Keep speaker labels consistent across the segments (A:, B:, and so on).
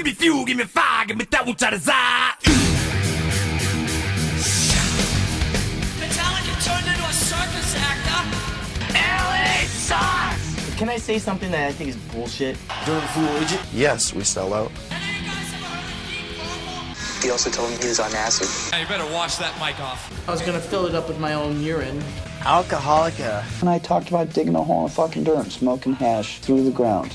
A: Give me fuel, give me fire, give me that which I desire.
B: Metallica turned into a circus actor.
A: LA sucks!
C: Can I say something that I think is bullshit?
D: Doing Fool Agent?
E: Yes, we sell out.
B: You guys ever heard of Deep Purple?
F: He also told me he was on acid.
G: Hey, you better wash that mic off.
C: I was gonna fill it up with my own urine.
F: Alcoholica.
H: And I talked about digging a hole in fucking dirt smoking hash through the ground.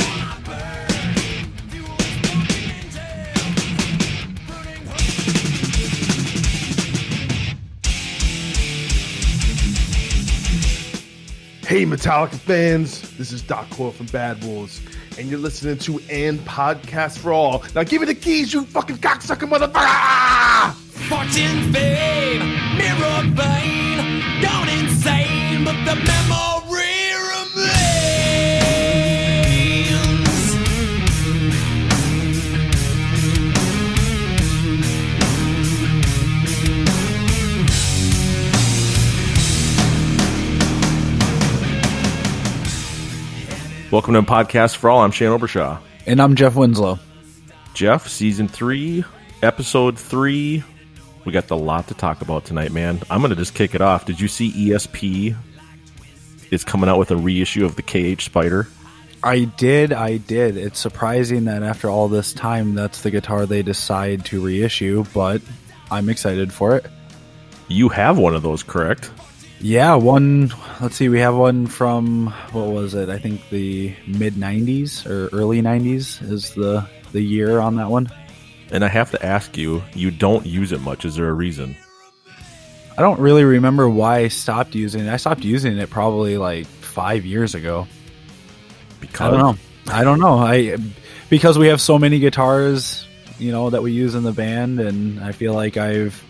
I: Hey, Metallica fans, this is Doc Coyle from Bad Wolves, and you're listening to And Podcast for All. Now give me the keys, you fucking cocksucker motherfucker!
A: Fortune, fame, mirror vain,
J: Welcome to Podcast for All. I'm Shane Obershaw.
K: And I'm Jeff Winslow.
J: Jeff, season three, episode three. We got the lot to talk about tonight, man. I'm going to just kick it off. Did you see ESP is coming out with a reissue of the KH Spider?
K: I did, I did. It's surprising that after all this time, that's the guitar they decide to reissue, but I'm excited for it.
J: You have one of those, correct?
K: Yeah, one. Let's see, we have one from what was it? I think the mid '90s or early '90s is the the year on that one.
J: And I have to ask you, you don't use it much. Is there a reason?
K: I don't really remember why I stopped using it. I stopped using it probably like five years ago.
J: Because
K: I don't know. I don't know. I because we have so many guitars, you know, that we use in the band, and I feel like I've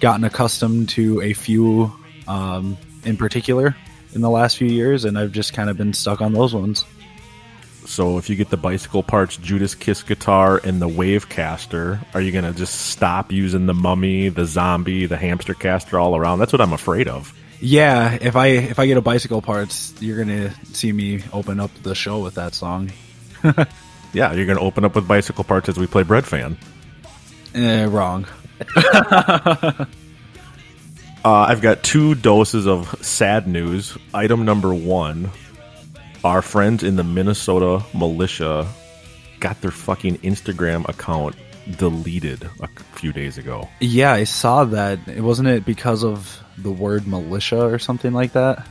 K: gotten accustomed to a few um, in particular in the last few years, and I've just kind of been stuck on those ones.
J: So if you get the bicycle parts, Judas Kiss guitar, and the Wavecaster, are you gonna just stop using the Mummy, the Zombie, the Hamster Caster all around? That's what I'm afraid of.
K: Yeah, if I if I get a bicycle parts, you're gonna see me open up the show with that song.
J: Yeah, you're gonna open up with bicycle parts as we play Breadfan.
K: Eh, wrong.
J: Uh, I've got two doses of sad news. Item number one: our friends in the Minnesota militia got their fucking Instagram account deleted a few days ago.
K: Yeah, I saw that. It wasn't it because of the word militia or something like that.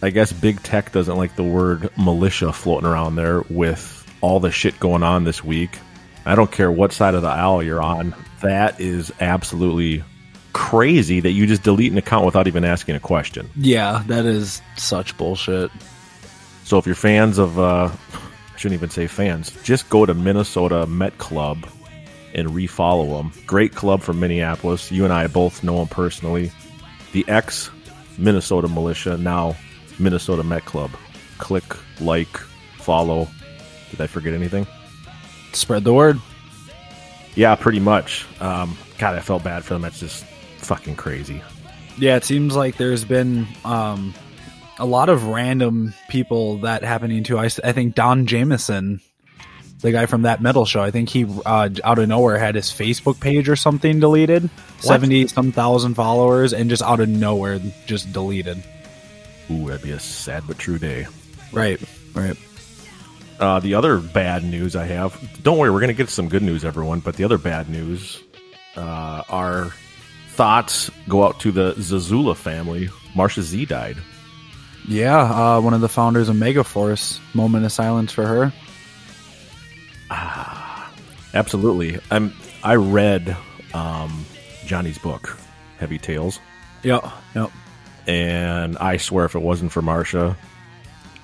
J: I guess big tech doesn't like the word militia floating around there with all the shit going on this week. I don't care what side of the aisle you're on. That is absolutely crazy that you just delete an account without even asking a question.
K: Yeah, that is such bullshit.
J: So if you're fans of, uh, I shouldn't even say fans, just go to Minnesota Met Club and refollow them. Great club from Minneapolis. You and I both know them personally. The ex Minnesota Militia, now Minnesota Met Club. Click, like, follow. Did I forget anything?
K: Spread the word.
J: Yeah, pretty much. Um, God, I felt bad for them. That's just fucking crazy.
K: Yeah, it seems like there's been um, a lot of random people that happening to. I think Don Jamieson, the guy from that metal show, I think he uh, out of nowhere had his Facebook page or something deleted. Seventy some thousand followers, and just out of nowhere, just deleted.
J: Ooh, that'd be a sad but true day.
K: Right, right.
J: Uh, the other bad news I have, don't worry, we're going to get some good news, everyone. But the other bad news, uh, our thoughts go out to the Zazula family. Marsha Z died.
K: Yeah, uh, one of the founders of Megaforce. Moment of silence for her.
J: Ah, Absolutely. I'm. I read um, Johnny's book, Heavy Tales,
K: Yep, yep.
J: and I swear if it wasn't for Marsha,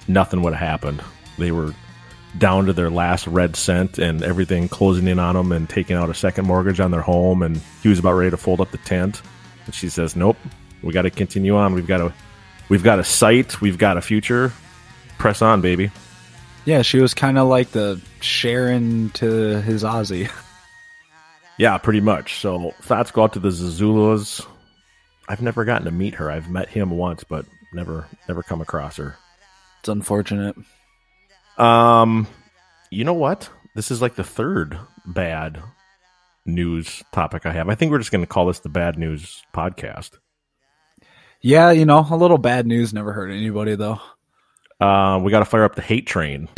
J: nothing would have happened. They were down to their last red cent and everything closing in on them and taking out a second mortgage on their home. And he was about ready to fold up the tent. And she says, "Nope, we got to continue on. We've got to, we've got a sight. We've got a future. Press on, baby."
K: Yeah, she was kind of like the Sharon to his Ozzy.
J: Yeah, pretty much. So thoughts go out to the Zazulas. I've never gotten to meet her. I've met him once, but never, never come across her.
K: It's unfortunate.
J: Um, you know what? This is like the third bad news topic I have. I think we're just going to call this the bad news podcast.
K: Yeah, you know, a little bad news never hurt anybody though.
J: Uh, we got to fire up the hate train.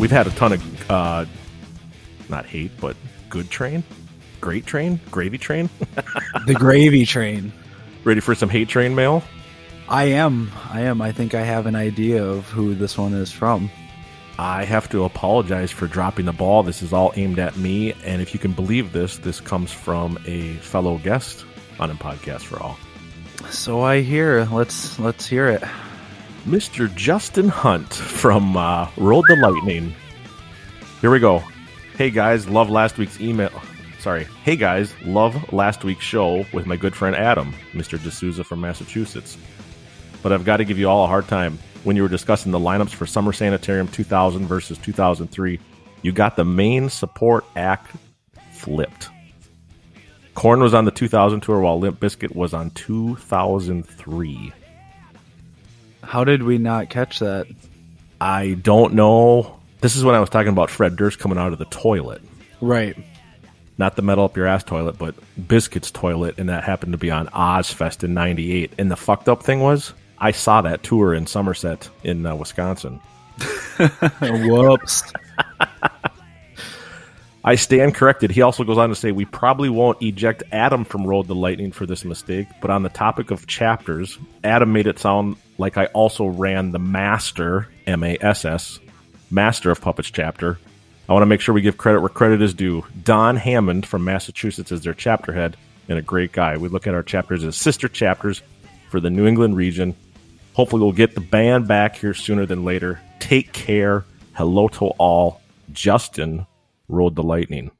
J: We've had a ton of uh, not hate, but good train, great train, gravy train.
K: the gravy train.
J: Ready for some hate train mail?
K: I am. I am. I think I have an idea of who this one is from.
J: I have to apologize for dropping the ball. This is all aimed at me, and if you can believe this, this comes from a fellow guest on a podcast for all.
K: So I hear. Let's let's hear it.
J: Mr. Justin Hunt from uh, Road the Lightning. Here we go. Hey guys, love last week's email. Sorry. Hey guys, love last week's show with my good friend Adam, Mr. D'Souza from Massachusetts. But I've got to give you all a hard time. When you were discussing the lineups for Summer Sanitarium 2000 versus 2003, you got the main support act flipped. Korn was on the 2000 tour while Limp Bizkit was on 2003.
K: How did we not catch that?
J: I don't know. This is when I was talking about Fred Durst coming out of the toilet.
K: Right.
J: Not the metal up your ass toilet, but Bizkit's toilet, and that happened to be on Ozzfest in '98. And the fucked up thing was, I saw that tour in Somerset in uh, Wisconsin.
K: Whoops.
J: I stand corrected. He also goes on to say, We probably won't eject Adam from Road the Lightning for this mistake, but on the topic of chapters, Adam made it sound like I also ran the Master, M A S S, Master of Puppets chapter. I want to make sure we give credit where credit is due. Don Hammond from Massachusetts is their chapter head and a great guy. We look at our chapters as sister chapters for the New England region. Hopefully, we'll get the band back here sooner than later. Take care. Hello to all. Justin Road the Lightning.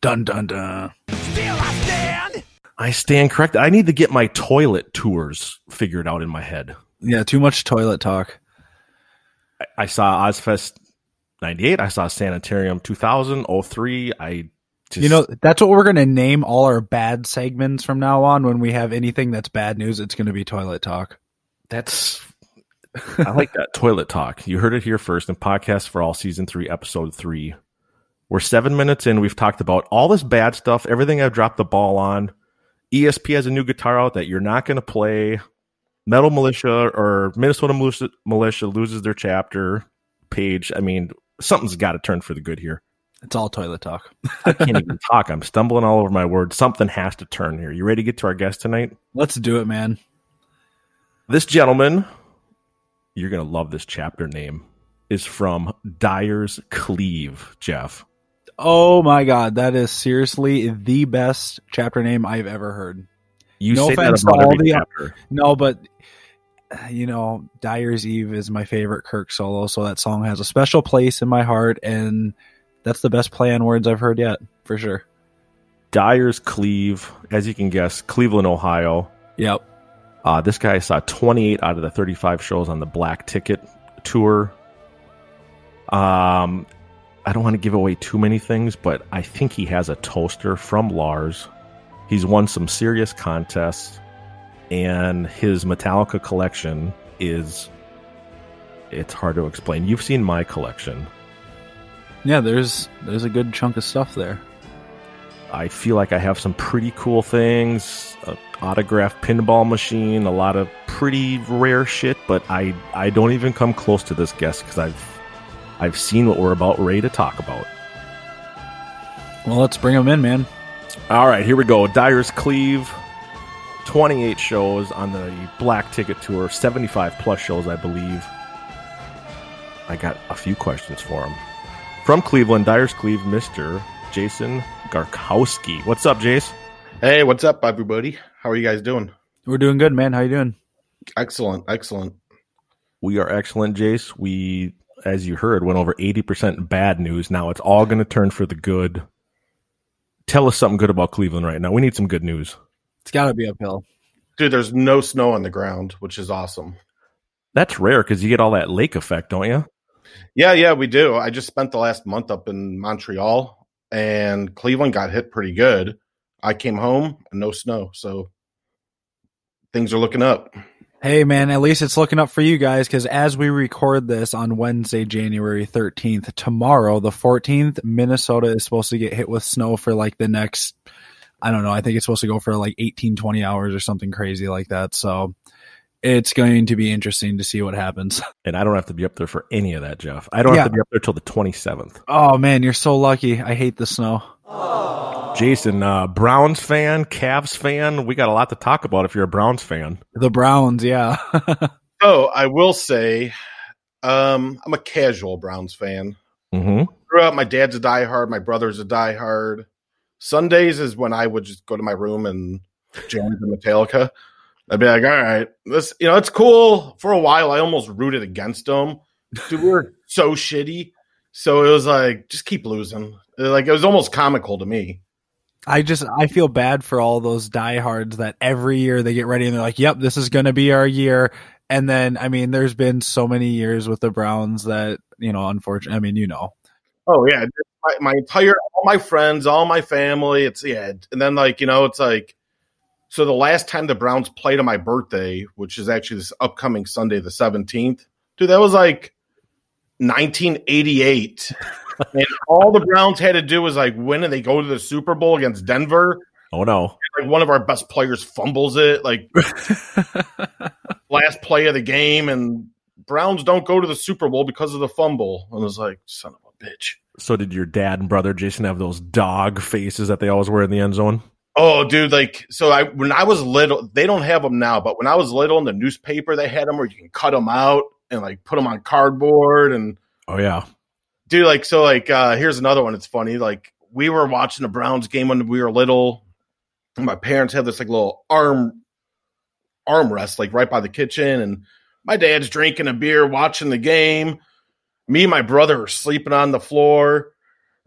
K: Dun dun dun.
A: Still I stand.
J: I stand corrected. I need to get my toilet tours figured out in my head.
K: Yeah, too much toilet talk.
J: I, I saw Ozzfest 98. I saw Sanitarium 2000, 03. I just,
K: You know, that's what we're going to name all our bad segments from now on. When we have anything that's bad news, it's going to be toilet talk.
J: that's I like that toilet talk. You heard it here first in podcast for all season three, episode three. We're seven minutes in. We've talked about all this bad stuff, everything I've dropped the ball on. ESP has a new guitar out that you're not going to play. Metal Militia or Minnesota Militia, Militia loses their chapter page. I mean, something's got to turn for the good here.
K: It's all toilet talk.
J: I can't even talk. I'm stumbling all over my words. Something has to turn here. You ready to get to our guest tonight?
K: Let's do it, man.
J: This gentleman, you're going to love this chapter name, is from Dyers Cleve, Jeff.
K: Oh my god, that is seriously the best chapter name I've ever heard.
J: You
K: no
J: say that
K: offense to
J: about
K: all
J: every
K: the
J: chapter.
K: no, but uh, you know, Dyers Eve is my favorite Kirk solo, so that song has a special place in my heart, and that's the best play on words I've heard yet, for sure.
J: Dyers Cleve, as you can guess, Cleveland, Ohio.
K: Yep.
J: Uh, this guy saw 28 out of the 35 shows on the Black Ticket tour. Um, I don't want to give away too many things, but I think he has a toaster from Lars. He's won some serious contests, and his Metallica collection is. It's hard to explain. You've seen my collection.
K: Yeah, there's there's a good chunk of stuff there.
J: I feel like I have some pretty cool things, a autographed pinball machine, a lot of pretty rare shit, but I I don't even come close to this guest because I've I've seen what we're about ready to talk about.
K: Well, let's bring them in, man.
J: All right, here we go. Dyers Cleve, 28 shows on the Black Ticket Tour, 75 plus shows, I believe. I got a few questions for him. From Cleveland, Dyers Cleve, Mr. Jason Garcowski. What's up, Jace?
I: Hey, what's up, everybody? How are you guys doing?
K: We're doing good, man. How you doing?
I: Excellent, excellent.
J: We are excellent, Jace. We, as you heard, went over 80% bad news. Now it's all going to turn for the good. Tell us something good about Cleveland right now. We need some good news.
K: It's got to be uphill.
I: Dude, there's no snow on the ground, which is awesome.
J: That's rare because you get all that lake effect, don't you?
I: Yeah, yeah, we do. I just spent the last month up in Montreal, and Cleveland got hit pretty good. I came home and no snow, so things are looking up.
K: Hey, man, at least it's looking up for you guys because as we record this on Wednesday, January 13th, tomorrow, the 14th, Minnesota is supposed to get hit with snow for like the next, I don't know, I think it's supposed to go for like 18, 20 hours or something crazy like that. So it's going to be interesting to see what happens.
J: And I don't have to be up there for any of that, Jeff. I don't
K: Yeah.
J: have to be up there till the 27th.
K: Oh, man, you're so lucky. I hate the snow.
J: Jason, uh, Browns fan, Cavs fan. We got a lot to talk about if you're a Browns fan.
K: The Browns, yeah.
I: Oh, I will say, um, I'm a casual Browns fan.
J: Mm-hmm.
I: Grew up, my dad's a diehard, my brother's a diehard. Sundays is when I would just go to my room and jam to Metallica. I'd be like, all right, this, you know, it's cool. For a while, I almost rooted against them. Dude, we were so shitty. So it was like, just keep losing. Like, it was almost comical to me.
K: I just I feel bad for all those diehards that every year they get ready and they're like, "Yep, this is going to be our year." And then I mean, there's been so many years with the Browns that you know, unfortunately, I mean, you know,
I: Oh yeah, my, my entire all my friends, all my family. It's yeah, and then like you know, it's like so. The last time the Browns played on my birthday, which is actually this upcoming Sunday, the seventeenth, dude, that was like 1988, and all the Browns had to do was like win, and they go to the Super Bowl against Denver.
J: Oh no!
I: Like one of our best players fumbles it, like last play of the game, and Browns don't go to the Super Bowl because of the fumble. And I was like, son of a bitch.
J: So did your dad and brother Jason have those dog faces that they always wear in the end zone?
I: Oh, dude! Like, so I when I was little, they don't have them now, but when I was little in the newspaper, they had them where you can cut them out and like put them on cardboard and
J: Oh yeah.
I: Dude, like, so like, uh here's another one. It's funny. Like, we were watching the Browns game when we were little. And my parents had this like little arm armrest like right by the kitchen, and my dad's drinking a beer, watching the game. Me and my brother are sleeping on the floor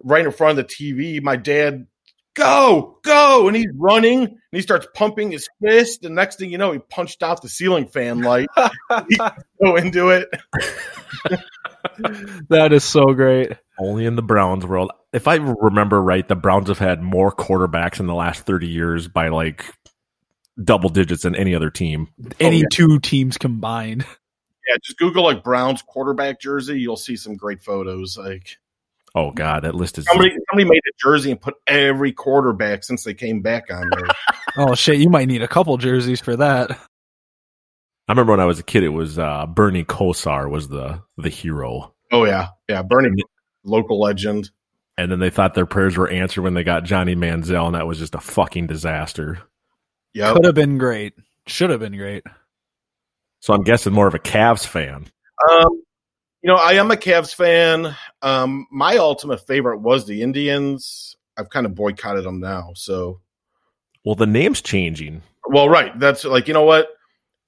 I: right in front of the TV. My dad, go, go, and he's running and he starts pumping his fist. And next thing you know, he punched out the ceiling fan light. he go into it.
K: that is so great.
J: Only in the Browns world. If I remember right, the Browns have had more quarterbacks in the last 30 years by like double digits than any other team.
K: Any oh,
I: yeah.
K: two teams combined.
I: Yeah, just Google like Browns quarterback jersey. You'll see some great photos. Like
J: Oh god, that list is
I: somebody somebody made a jersey and put every quarterback since they came back on there.
K: Oh shit, you might need a couple jerseys for that.
J: I remember when I was a kid it was uh, Bernie Kosar was the the hero.
I: oh yeah, yeah, Bernie, local legend.
J: And then they thought their prayers were answered when they got Johnny Manziel and that was just a fucking disaster.
I: Yeah,
K: Could have been great. Should have been great.
J: So I'm guessing more of a Cavs fan.
I: Um, you know, I am a Cavs fan. Um, my ultimate favorite was the Indians. I've kind of boycotted them now. So,
J: Well, the name's changing.
I: well, right. That's like, you know what?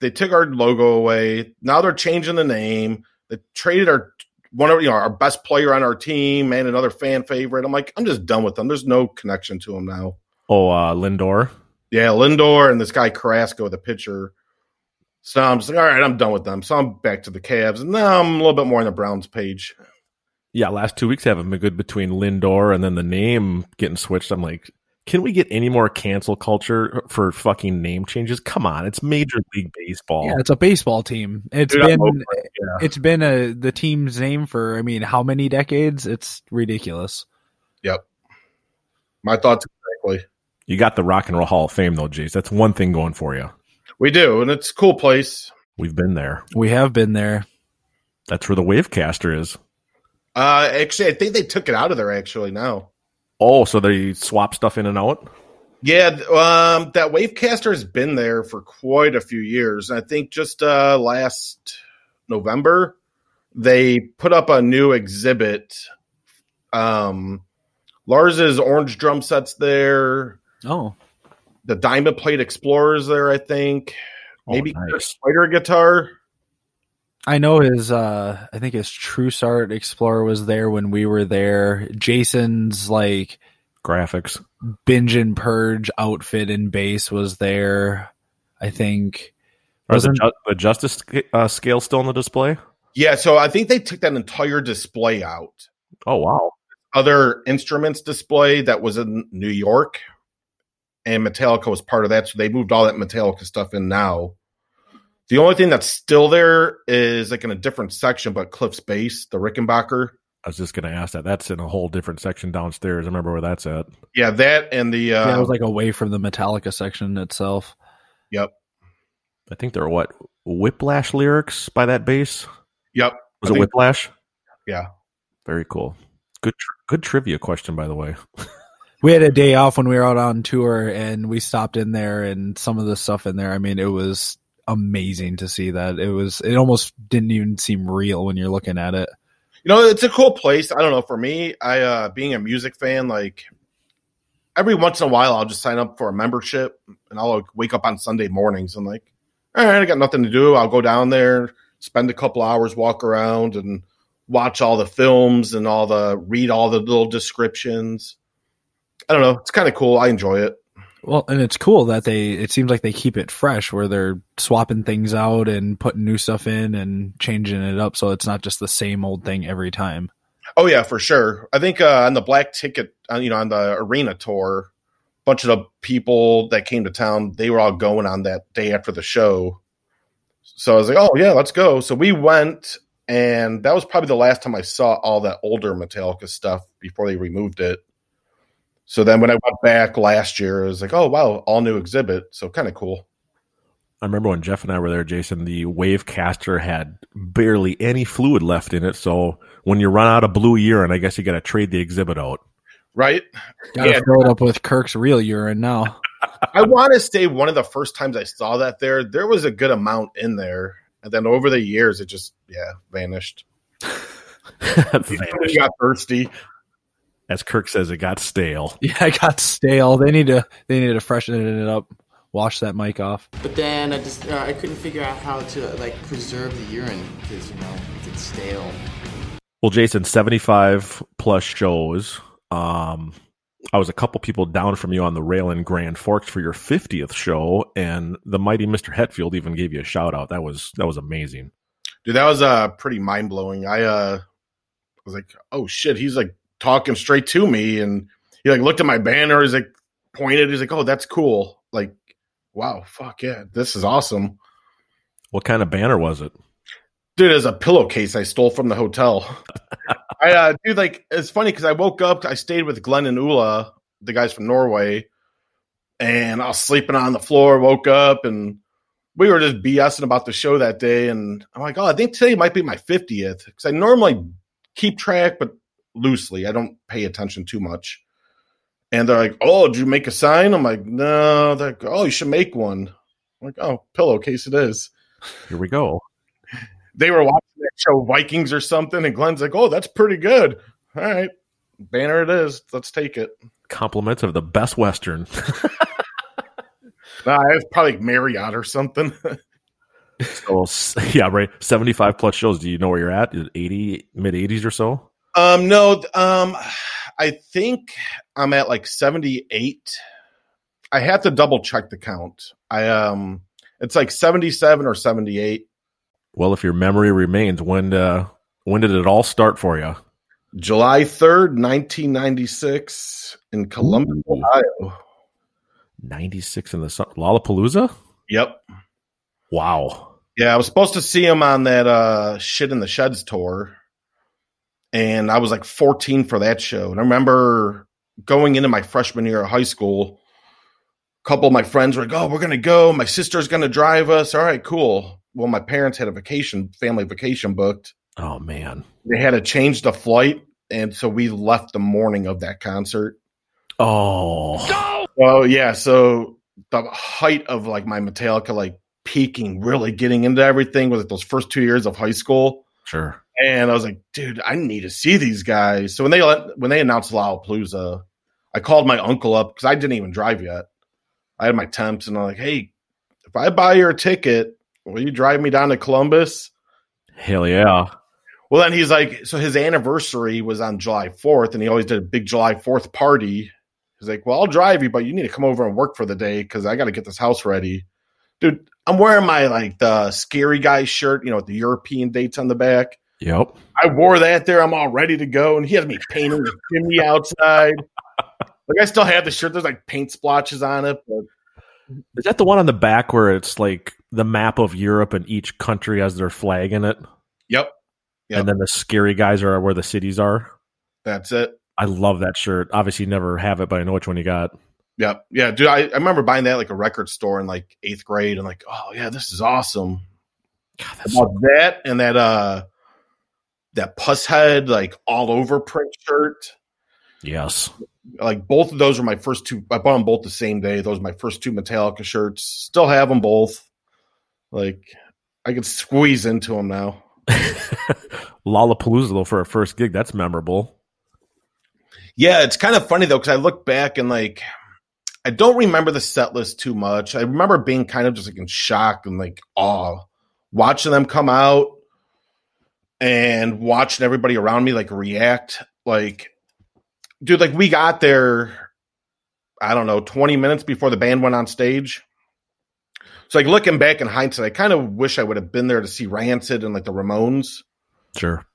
I: They took our logo away. Now they're changing the name. They traded our one of you know our best player on our team and another fan favorite. I'm like, I'm just done with them. There's no connection to them now.
J: Oh, uh, Lindor.
I: Yeah, Lindor and this guy Carrasco, the pitcher. So I'm just like, all right, I'm done with them. So I'm back to the Cavs, and now I'm a little bit more on the Browns page.
J: Yeah, last two weeks haven't been good between Lindor and then the name getting switched. I'm like, can we get any more cancel culture for fucking name changes? Come on, it's Major League Baseball.
K: Yeah, it's a baseball team. It's
I: Dude,
K: been
I: it, yeah.
K: it's been a the team's name for I mean how many decades? It's ridiculous.
I: Yep. My thoughts exactly.
J: You got the Rock and Roll Hall of Fame though, Jace. That's one thing going for you.
I: We do, and it's a cool place.
J: We've been there.
K: We have been there.
J: That's where the Wavecaster is.
I: Uh, actually, I think they took it out of there. Actually, now.
J: Oh, so they swap stuff in and out.
I: Yeah, um, that Wavecaster has been there for quite a few years. I think just uh, last November, they put up a new exhibit. Um, Lars's orange drum sets there.
K: Oh,
I: The Diamond Plate Explorers there, I think.
J: Oh,
I: Maybe
J: nice.
I: Spider guitar.
K: I know his. uh I think his Truckster Explorer was there when we were there. Jason's like
J: Graphics.
K: binge and purge outfit and bass was there. I think
J: Are the,
K: Wasn't-
J: ju- the Justice uh, scale still on the display?
I: Yeah, so I think they took that entire display out.
J: Oh wow.
I: Other instruments display that was in New York, and Metallica was part of that. So they moved all that Metallica stuff in now. The only thing that's still there is like in a different section, but Cliff's bass, the Rickenbacker.
J: I was just going to ask that. That's in a whole different section downstairs. I remember where that's at.
I: Yeah, that and the uh,
K: yeah, it was like away from the Metallica section itself.
I: yep,
J: I think there are what Whiplash lyrics by that bass.
I: yep.
J: Was
I: I
J: it
I: think-
J: Whiplash?
I: Yeah.
J: Very cool. Good, tr- good trivia question, by the way.
K: We had a day off when we were out on tour, and we stopped in there, and some of the stuff in there. I mean, it was amazing to see that. It was. It almost didn't even seem real when you're looking at it.
I: You know, it's a cool place. I don't know. For me, I uh being a music fan, like every once in a while, I'll just sign up for a membership, and I'll like, wake up on Sunday mornings and like, all right, I got nothing to do. I'll go down there, spend a couple hours, walk around, and watch all the films and all the read all the little descriptions. I don't know. It's kind of cool. I enjoy it.
K: Well, and it's cool that they. It seems like they keep it fresh, where they're swapping things out and putting new stuff in and changing it up, so it's not just the same old thing every time.
I: Oh yeah, for sure. I think uh, on the black ticket, uh, you know, on the arena tour, a bunch of the people that came to town, they were all going on that day after the show. So I was like, oh yeah, let's go. So we went, and that was probably the last time I saw all that older Metallica stuff before they removed it. So then when I went back last year, it was like, oh wow, all new exhibit. So kind of cool.
J: I remember when Jeff and I were there, Jason, the Wavecaster had barely any fluid left in it. So when you run out of blue urine, I guess you got to trade the exhibit out.
I: Right?
K: Gotta
I: Yeah.
K: fill it up with Kirk's real urine now.
I: I want to say one of the first times I saw that there, there was a good amount in there. And then over the years, it just, yeah, vanished.
J: Vanished.
I: got thirsty.
J: As Kirk says, it got stale.
K: Yeah, it got stale. They need to. They need to freshen it up. Wash that mic off.
C: But then I just uh, I couldn't figure out how to like preserve the urine because you know it gets stale.
J: Well, Jason, 75 plus shows. Um, I was a couple people down from you on the rail in Grand Forks for your 50th show, and the mighty Mr. Hetfield even gave you a shout out. That was that was amazing.
I: Dude, that was uh pretty mind blowing. I uh was like, oh shit, he's like talking straight to me, and he like looked at my banner. He's like pointed. He's like, oh, that's cool. Like, wow, fuck yeah, this is awesome,
J: What kind of banner was it?
I: dude. As a pillowcase I stole from the hotel. I uh, dude, like it's funny because I woke up. I stayed with Glenn and Ula, the guys from Norway, and I was sleeping on the floor. Woke up and we were just BSing about the show that day. And I'm like, oh, I think today might be my 50th because I normally keep track, but loosely. I don't pay attention too much. And they're like, oh, did you make a sign? I'm like, no. They're like, oh, you should make one. I'm like, oh, pillowcase it is.
J: Here we go.
I: They were watching that show Vikings or something, and Glenn's like, oh, that's pretty good. All right, banner it is. Let's take it.
J: Compliments of the best Western.
I: Nah, it's probably Marriott or something.
J: so yeah, right. 75 plus shows. Do you know where you're at? 80, mid 80s or so?
I: Um, no, um, I think I'm at like 78. I have to double check the count. I um, it's like 77 or 78.
J: Well, if your memory remains, when uh, when did it all start for you?
I: July 3rd, 1996, in Columbus, Ohio.
J: 96 in the sun. Lollapalooza?
I: Yep.
J: Wow.
I: Yeah, I was supposed to see him on that uh Shit Hits the Sheds tour. And I was like 14 for that show. And I remember going into my freshman year of high school, a couple of my friends were like, Oh, we're gonna go. My sister's gonna drive us. All right, cool. Well, my parents had a vacation, family vacation booked.
J: Oh man.
I: They had to change the flight, and so we left the morning of that concert.
J: Oh.
I: Well, yeah. So the height of like my Metallica, like peaking, really getting into everything was like those first two years of high school.
J: Sure.
I: And I was like, dude, I need to see these guys. So when they let, when they announced Lollapalooza, I called my uncle up because I didn't even drive yet. I had my temps, and I'm like, hey, if I buy your ticket, will you drive me down to Columbus?
J: Hell yeah.
I: Well, then he's like, so his anniversary was on July 4th, and he always did a big July 4th party. He's like, well, I'll drive you, but you need to come over and work for the day because I got to get this house ready. Dude, I'm wearing my like the scary guy shirt, you know, with the European dates on the back.
J: Yep.
I: I wore that there. I'm all ready to go, and he had me painting the chimney outside. like I still have the shirt. There's like paint splotches on it. But
J: Is that the one on the back where it's like the map of Europe and each country has their flag in it?
I: yep, Yep.
J: And then the scary guys are where the cities are.
I: that's it.
J: I love that shirt. Obviously, never have it, but I know which one you got.
I: Yep, yeah, dude. I, I remember buying that at, like a record store in like eighth grade, and like, oh yeah, this is awesome.
J: God,
I: About that and that uh that Pushead like all over print shirt.
J: yes.
I: Like both of those were my first two. I bought them both the same day. Those were my first two Metallica shirts. Still have them both. Like I could squeeze into them now.
J: Lollapalooza though for a first gig, that's memorable.
I: Yeah, it's kind of funny though because I look back and like I don't remember the set list too much. I remember being kind of just like in shock and like awe, watching them come out and watching everybody around me like react. Like, dude, like we got there, I don't know, 20 minutes before the band went on stage. So like looking back in hindsight, I kind of wish I would have been there to see Rancid and like the Ramones
J: Sure.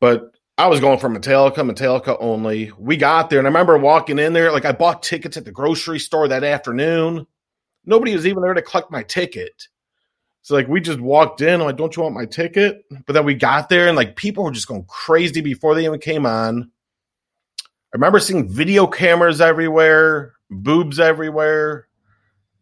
I: but I was going for Metallica, Metallica only. We got there, and I remember walking in there. Like I bought tickets at the grocery store that afternoon. Nobody was even there to collect my ticket. So like we just walked in. I'm like, "Don't you want my ticket?" But then we got there, and like people were just going crazy before they even came on. I remember seeing video cameras everywhere, boobs everywhere,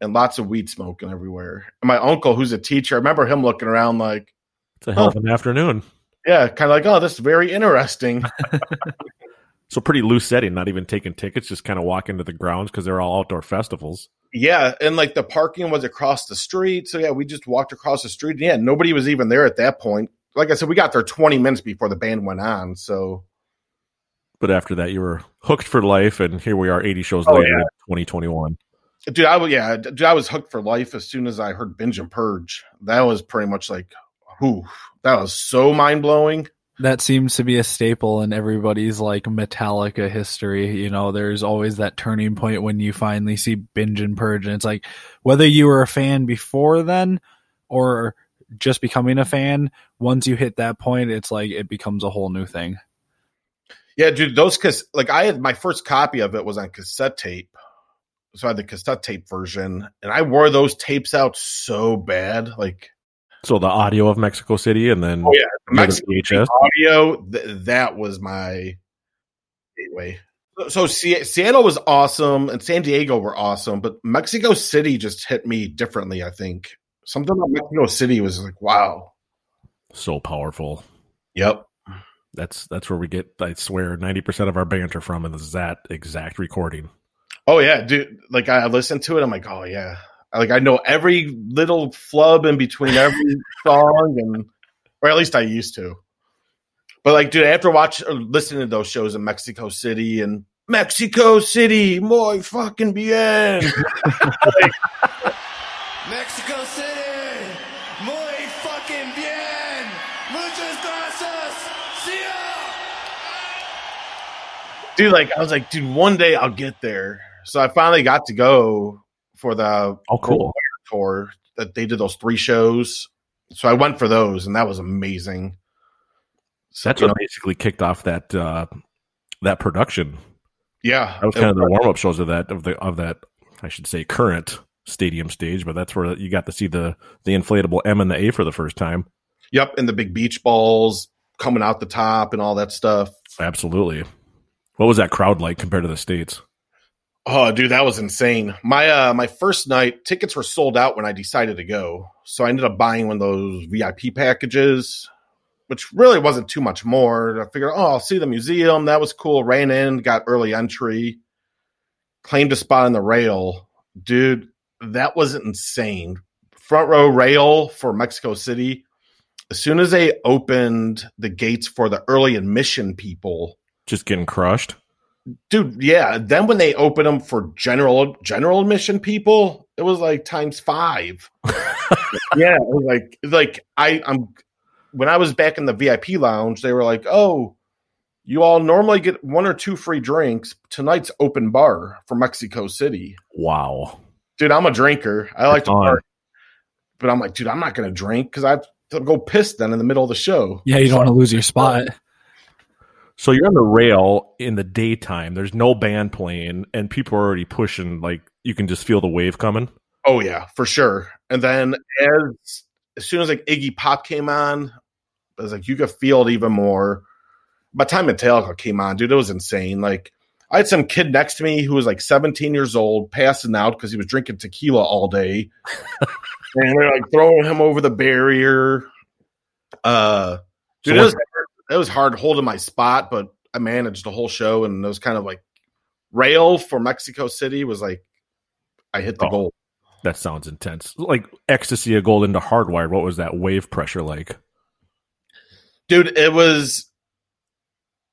I: and lots of weed smoking everywhere. And my uncle, who's a teacher, I remember him looking around like,
J: It's a hell of an afternoon.
I: yeah, kind of like, "Oh, this is very interesting."
J: So pretty loose setting, not even taking tickets, just kind of walk into the grounds because they're all outdoor festivals.
I: Yeah, and like the parking was across the street. So yeah, we just walked across the street. Yeah, nobody was even there at that point. Like I said, we got there 20 minutes before the band went on. So
J: But after that, you were hooked for life, and here we are, 80 shows
I: Oh,
J: later,
I: yeah.
J: in 2021.
I: dude, I was yeah, dude, I was hooked for life as soon as I heard Binge and Purge. That was pretty much like, whew, that was so mind blowing.
K: That seems to be a staple in everybody's like Metallica history. You know, there's always that turning point when you finally see Binge and Purge, and it's like whether you were a fan before then or just becoming a fan. Once you hit that point, it's like it becomes a whole new thing.
I: Yeah, dude, those cause like I had my first copy of it was on cassette tape. So I had the cassette tape version, and I wore those tapes out so bad. Like
J: So the audio of Mexico City, and then
I: Oh yeah, the Mexico
J: VHS.
I: audio. Th- that was my gateway. So, so Se- Seattle was awesome, and San Diego were awesome, but Mexico City just hit me differently. I think something about Mexico City was like, wow.
J: so powerful.
I: Yep.
J: That's that's where we get. I swear, ninety percent of our banter from is that exact recording.
I: Oh yeah, dude. Like I listened to it, I'm like, oh yeah. I- Like I know every little flub in between every song, and or at least I used to. But like, dude, after watch or listening to those shows in Mexico City and Mexico City, muy fucking bien.
A: Mexico City, muy fucking bien. Muchas gracias. See ya.
I: dude, like I was like, dude, one day I'll get there. So I finally got to go for the
J: Oh, cool.
I: tour that they did those three shows. So I went for those, and that was amazing. So,
J: That's what
I: know,
J: basically kicked off that uh, that production.
I: yeah,
J: That was kind of the warm up shows of that of the of that I should say current stadium stage, but that's where you got to see the the inflatable M and the A for the first time.
I: Yep, and the big beach balls coming out the top and all that stuff.
J: Absolutely. What was that crowd like compared to the states?
I: Oh, dude, that was insane. My uh my first night tickets were sold out when I decided to go. So I ended up buying one of those VIP packages, which really wasn't too much more. I figured, oh, I'll see the museum. That was cool. Ran in, got early entry. claimed a spot on the rail, dude. That was insane. Front row rail for Mexico City. As soon as they opened the gates for the early admission people,
J: Just getting crushed.
I: Dude, yeah. Then when they opened them for general general admission people, it was like times five. yeah, it was like like I I'm when I was back in the VIP lounge, they were like, "Oh, you all normally get one or two free drinks. Tonight's open bar for Mexico City."
J: Wow.
I: Dude, I'm a drinker. I like to party, but I'm like, dude, I'm not gonna drink because I have to go piss then in the middle of the show.
K: Yeah, you don't want to lose your spot.
J: So you're on the rail in the daytime. There's no band playing, and people are already pushing. Like you can just feel the wave coming.
I: Oh yeah, for sure. And then as as soon as like Iggy Pop came on, I was like, you could feel it even more. By the time Metallica came on, dude, it was insane. Like I had some kid next to me who was like 17 years old, passing out because he was drinking tequila all day. and they're like throwing him over the barrier. Uh dude,
J: So
I: it, was, it was hard holding my spot, but I managed the whole show and it was kind of like rail for Mexico City was like I hit the
J: Oh.
I: goal.
J: That sounds intense. Like ecstasy of gold into hardwired. What was that wave pressure like?
I: dude it was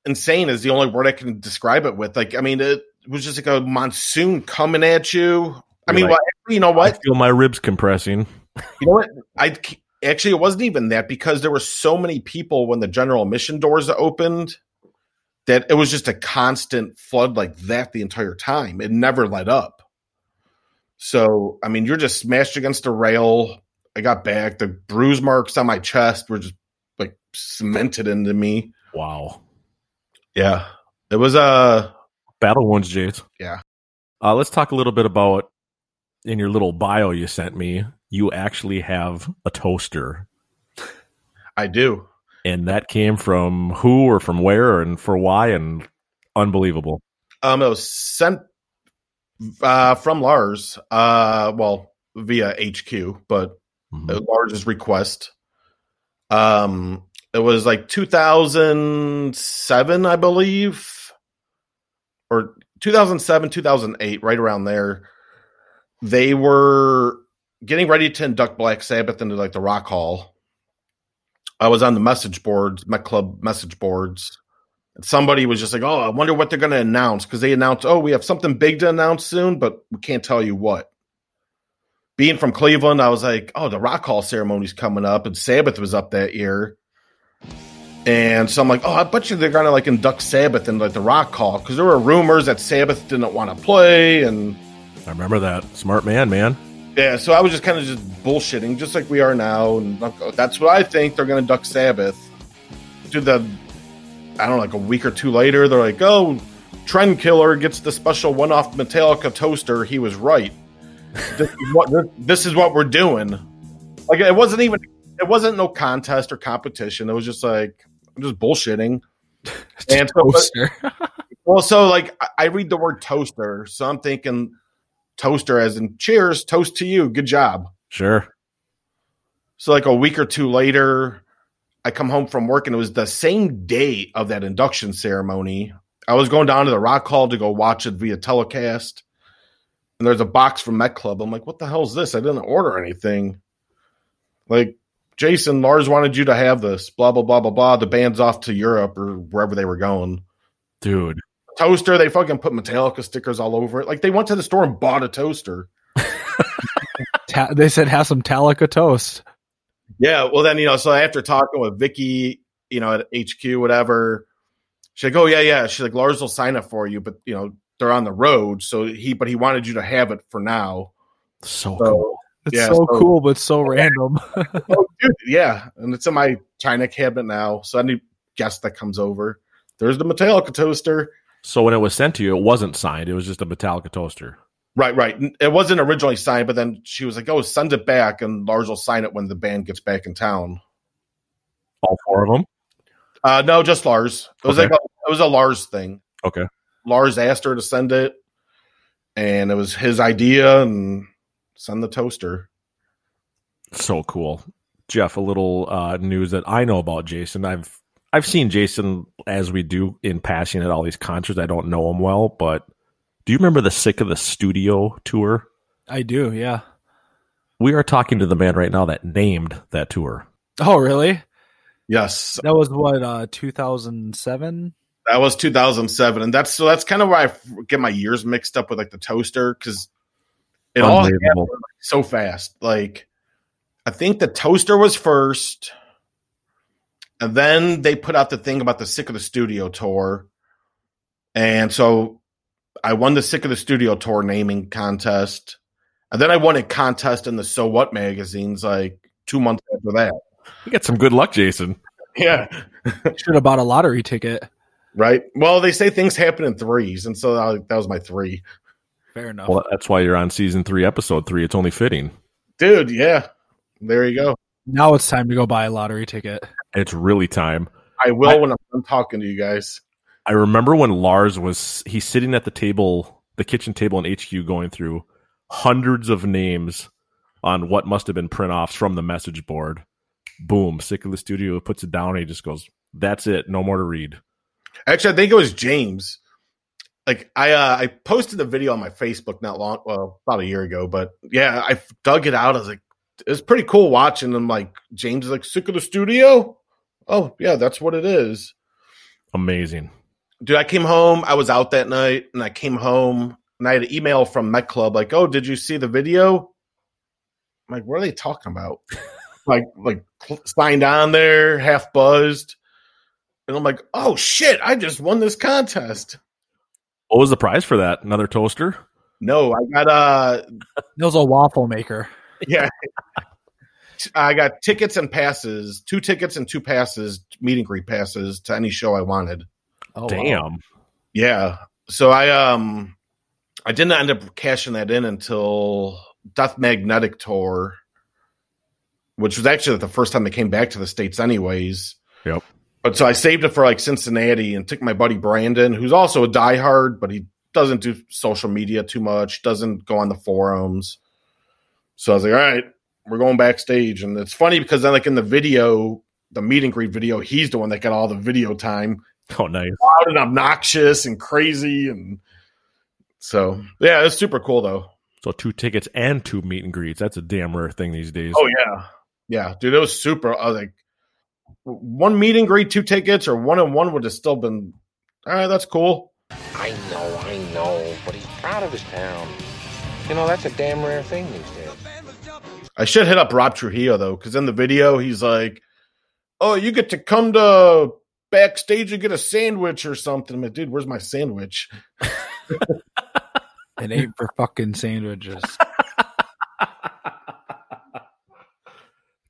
I: insane is the only word i can describe it with like i mean it was just like a monsoon coming at you i
J: You're
I: mean
J: like,
I: well, you know
J: I
I: what
J: feel my ribs compressing.
I: you know what i actually it wasn't even that because there were so many people when the general admission doors opened that it was just a constant flood like that the entire time it never let up so i mean you're just smashed against a rail i got back the bruise marks on my chest were just like cemented into me
J: Wow.
I: Yeah. It was uh
J: Battle wounds, Jace.
I: Yeah.
J: Uh, let's talk a little bit about in your little bio you sent me. You actually have a toaster,
I: I do.
J: and that came from who or from where and for why and unbelievable.
I: Um it was sent uh from Lars. Uh well via HQ, but
J: Mhm.
I: uh, Lars's request. Um it was like 2007, I believe. Or 2007, 2008, right around there. They were getting ready to induct Black Sabbath into like the Rock Hall. I was on the message boards, Met Club message boards. And somebody was just like, "Oh, I wonder what they're going to announce," because they announced, "Oh, we have something big to announce soon, but we can't tell you what." Being from Cleveland, I was like, "Oh, the Rock Hall ceremony's coming up," and Sabbath was up that year, and so I'm like, "Oh, I bet you they're going to like induct Sabbath in like the Rock Hall," because there were rumors that Sabbath didn't want to play, and
J: I remember that. Smart man, man.
I: Yeah, so I was just kind of just bullshitting, just like we are now, and that's what I think they're going to duck Sabbath. To the, I don't know, like a week or two later, they're like, "Oh, Trend Killer gets the special one-off Metallica toaster." He was right. this, is what, this, is what we're doing. Like it wasn't even, it wasn't no contest or competition. It was just like I'm just bullshitting. And so, but-
K: Toaster.
I: well, so like I read the word toaster, so I'm thinking toaster as in cheers, toast to you, good job.
J: Sure.
I: So like a week or two later, I come home from work and it was the same day of that induction ceremony. I was going down to the Rock Hall to go watch it via telecast. And there's a box from Met Club. I'm like, what the hell is this? I didn't order anything. Like, Jason, Lars wanted you to have this. Blah blah blah blah blah. The band's off to Europe or wherever they were going.
J: Dude.
I: Toaster, they fucking put Metallica stickers all over it. Like they went to the store and bought a toaster.
K: Ta- they said have some Talica toast.
I: Yeah, well then you know, so after talking with Vicky, you know, at HQ, whatever, she's like, "Oh yeah, yeah." She's like, "Lars will sign up for you, but you know, they're on the road, so he, but he wanted you to have it for now."
J: So,
I: So,
J: cool.
K: It's
I: Yeah,
K: so,
I: so-
K: cool, but so random.
I: oh, dude, yeah, and it's in my China cabinet now. So any guest that comes over, there's the Metallica toaster.
J: So when it was sent to you, it wasn't signed. It was just a Metallica toaster.
I: Right, right. It wasn't originally signed, but then she was like, "Oh, send it back, and Lars will sign it when the band gets back in town."
J: All four of them.
I: Uh, no, just Lars. It was
J: Okay.
I: like a, it was a Lars thing.
J: Okay.
I: Lars asked her to send it, and it was his idea, and send the toaster.
J: So cool. Jeff, a little uh, news that I know about Jason. I've I've seen Jason as we do in passing at all these concerts. I don't know him well, but Do you remember the Sick of the Studio tour?
K: I do, yeah.
J: We are talking to the man right now that named that tour.
K: Oh, really?
I: Yes,
K: That was what uh 2007.
I: that was 2007, and that's so that's kind of why I get my years mixed up with like the toaster because it all happened
J: Unbelievable.
I: so fast. Like, I think the toaster was first, and then they put out the thing about the Sick of the Studio tour, and so I won the Sick of the Studio tour naming contest, and then I won a contest in the So What magazines like two months after that.
J: You got some good luck, Jason.
I: Yeah,
K: Should have bought a lottery ticket.
I: right. Well, they say things happen in threes, and so that that was my three.
K: Fair enough.
J: Well, that's why you're on season three, episode three. It's only fitting.
I: Dude, yeah. There you go.
K: now it's time to go buy a lottery ticket.
J: It's really time.
I: I will when I'm done talking to you guys.
J: I remember when Lars was he's sitting at the table, the kitchen table in HQ, going through hundreds of names on what must have been print offs from the message board. Boom, sick of the studio, puts it down, and he just goes, "That's it, no more to read."
I: Actually, I think it was James. Like I uh I posted a video on my Facebook not long well, about a year ago, but yeah, I dug it out. I was like, it's pretty cool watching them like James is like sick of the studio. Oh, yeah, that's what it is.
J: Amazing.
I: Dude, I came home, I was out that night, and I came home and I had an email from Met Club like, Oh, did you see the video? I'm like, what are they talking about? like like signed on there, half buzzed. And I'm like, oh shit, I just won this contest.
J: What was the prize for that? Another toaster?
I: No, I got uh
K: It was a waffle maker.
I: yeah. I got tickets and passes, two tickets and two passes, meet and greet passes to any show I wanted.
K: Oh,
J: Damn.
K: wow.
I: Yeah. So I um I didn't end up cashing that in until Death Magnetic Tour, which was actually the first time they came back to the States anyways.
J: Yep.
I: But so I saved it for like Cincinnati and took my buddy Brandon, who's also a diehard, but he doesn't do social media too much, doesn't go on the forums. So I was like, all right, we're going backstage. And it's funny because then like in the video, the meet and greet video, he's the one that got all the video time.
J: Oh, nice.
I: Loud and obnoxious and crazy. And so yeah, it's super cool though.
J: So two tickets and two meet and greets. That's a damn rare thing these days.
I: Oh yeah. Yeah, dude, it was super. I was like, one meet and greet, two tickets, or one and one would have still been. All right, that's cool.
E: I know, I know, but he's proud of his town. You know, that's a damn rare thing these days.
I: I should hit up Rob Trujillo though, because in the video he's like, "Oh, you get to come to backstage and get a sandwich or something." I'm like, dude, where's my sandwich?
K: It ain't for fucking sandwiches.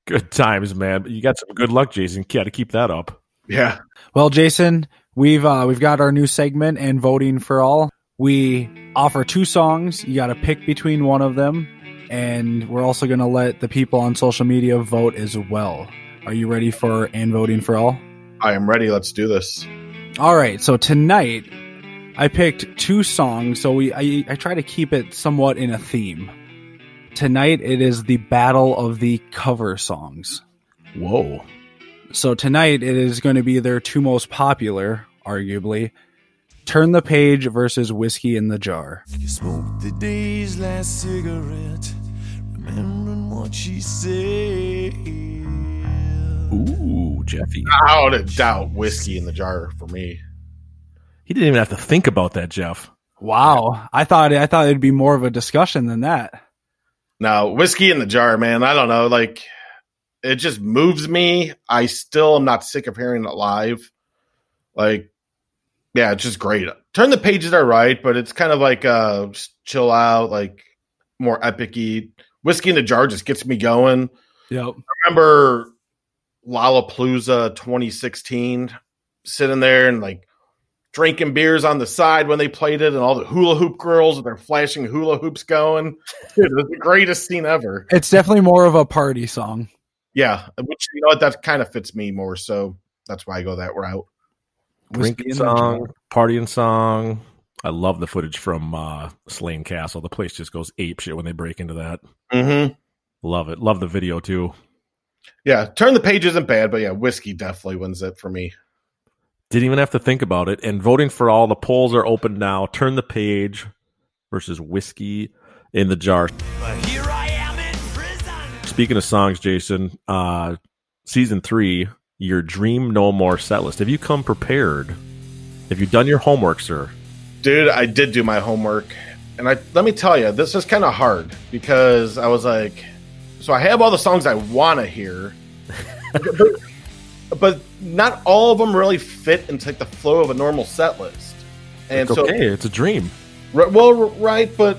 J: Good times, man. You got some good luck, Jason. Got to keep that up.
I: Yeah.
K: Well, Jason, we've uh, we've got our new segment and voting for all. We offer two songs. You got to pick between one of them, and we're also going to let the people on social media vote as well. Are you ready for and voting for all?
I: I am ready. Let's do this.
K: All right. So tonight, I picked two songs. So we I, I try to keep it somewhat in a theme. Tonight it is the battle of the cover songs.
J: Whoa.
K: So tonight it is going to be their two most popular, arguably. Turn the Page versus Whiskey in the Jar.
L: You smoked the day's last cigarette, remembering what she said.
J: Ooh, Jeffy.
I: Without a doubt, whiskey in the jar for me.
J: He didn't even have to think about that, Jeff.
K: Wow, I thought I thought it'd be more of a discussion than that.
I: Now, whiskey in the jar, man. I don't know. Like, it just moves me. I still am not sick of hearing it live. Like, yeah, it's just great. Turn the pages are right, but it's kind of like uh chill out, like more epic-y. Whiskey in the jar just gets me going.
K: Yep.
I: I remember Lollapalooza 2016, sitting there and like drinking beers on the side when they played it, and all the hula hoop girls with their flashing hula hoops going. Dude, it was the greatest scene ever.
K: It's definitely more of a party song.
I: Yeah, which you know what that kind of fits me more, so that's why I go that route.
K: Whiskey
J: Drinking song,
K: Jar.
J: partying song. I love the footage from uh, Slane Castle. The place just goes ape shit when they break into that.
I: Mm-hmm.
J: Love it. Love the video too.
I: Yeah, turn the page isn't bad, but yeah, whiskey definitely wins it for me.
J: Didn't even have to think about it. And voting for all the polls are open now. Turn the page versus Whiskey in the Jar.
L: Here I am in prison.
J: Speaking of songs, Jason, uh, season three, your Dream No More set list. Have you come prepared? Have you done your homework, sir?
I: Dude, I did do my homework. And I let me tell you, this is kind of hard because I was like, so I have all the songs I want to hear, but, but not all of them really fit into like the flow of a normal set list. And
J: It's
I: so,
J: okay, it's a dream.
I: R- well, right, but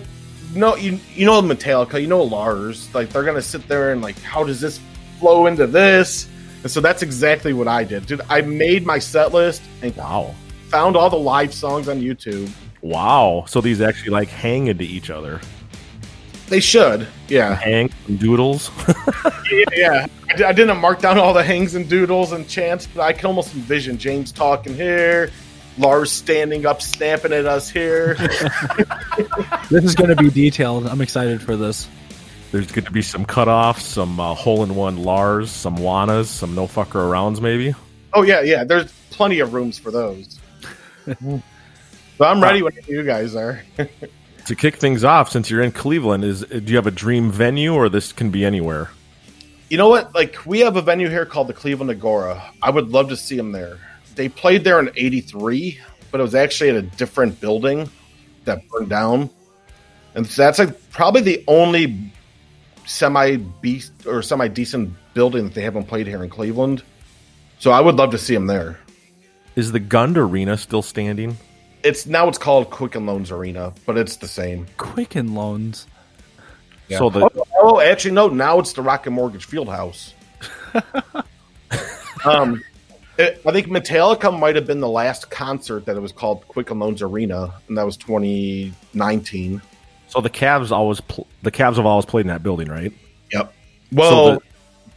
I: no, you you know Metallica, you know Lars, like they're gonna sit there and like, how does this flow into this? And so that's exactly what I did, dude. I made my set list and
J: wow,
I: found all the live songs on YouTube.
J: Wow. So these actually like hang into each other.
I: They should, yeah,
J: Hang and doodles.
I: yeah. yeah. I, I didn't mark down all the hangs and doodles and chants, but I can almost envision James talking here, Lars standing up, stamping at us here.
K: This is going to be detailed. I'm excited for this.
J: There's going to be some cutoffs, some uh, hole in one Lars, some Wanas, some no fucker arounds, maybe.
I: oh yeah, yeah. There's plenty of rooms for those. so I'm ready when you guys are.
J: To kick things off, since you're in Cleveland, is do you have a dream venue, or this can be anywhere?
I: You know what? Like we have a venue here called the Cleveland Agora. I would love to see them there. They played there in '83, but it was actually at a different building that burned down, and so that's like probably the only semi beast or semi decent building that they haven't played here in Cleveland. So I would love to see them there.
J: Is the Gund Arena still standing?
I: It's now it's called Quicken Loans Arena, but it's the same.
K: Quicken Loans.
I: Yeah.
J: So the
I: oh, oh, actually, no. Now it's the Rocket Mortgage Fieldhouse. um, it, I think Metallica might have been the last concert that it was called Quicken Loans Arena, and that was 2019.
J: So the Cavs always pl- the Cavs have always played in that building, right?
I: Yep. Well,
J: the-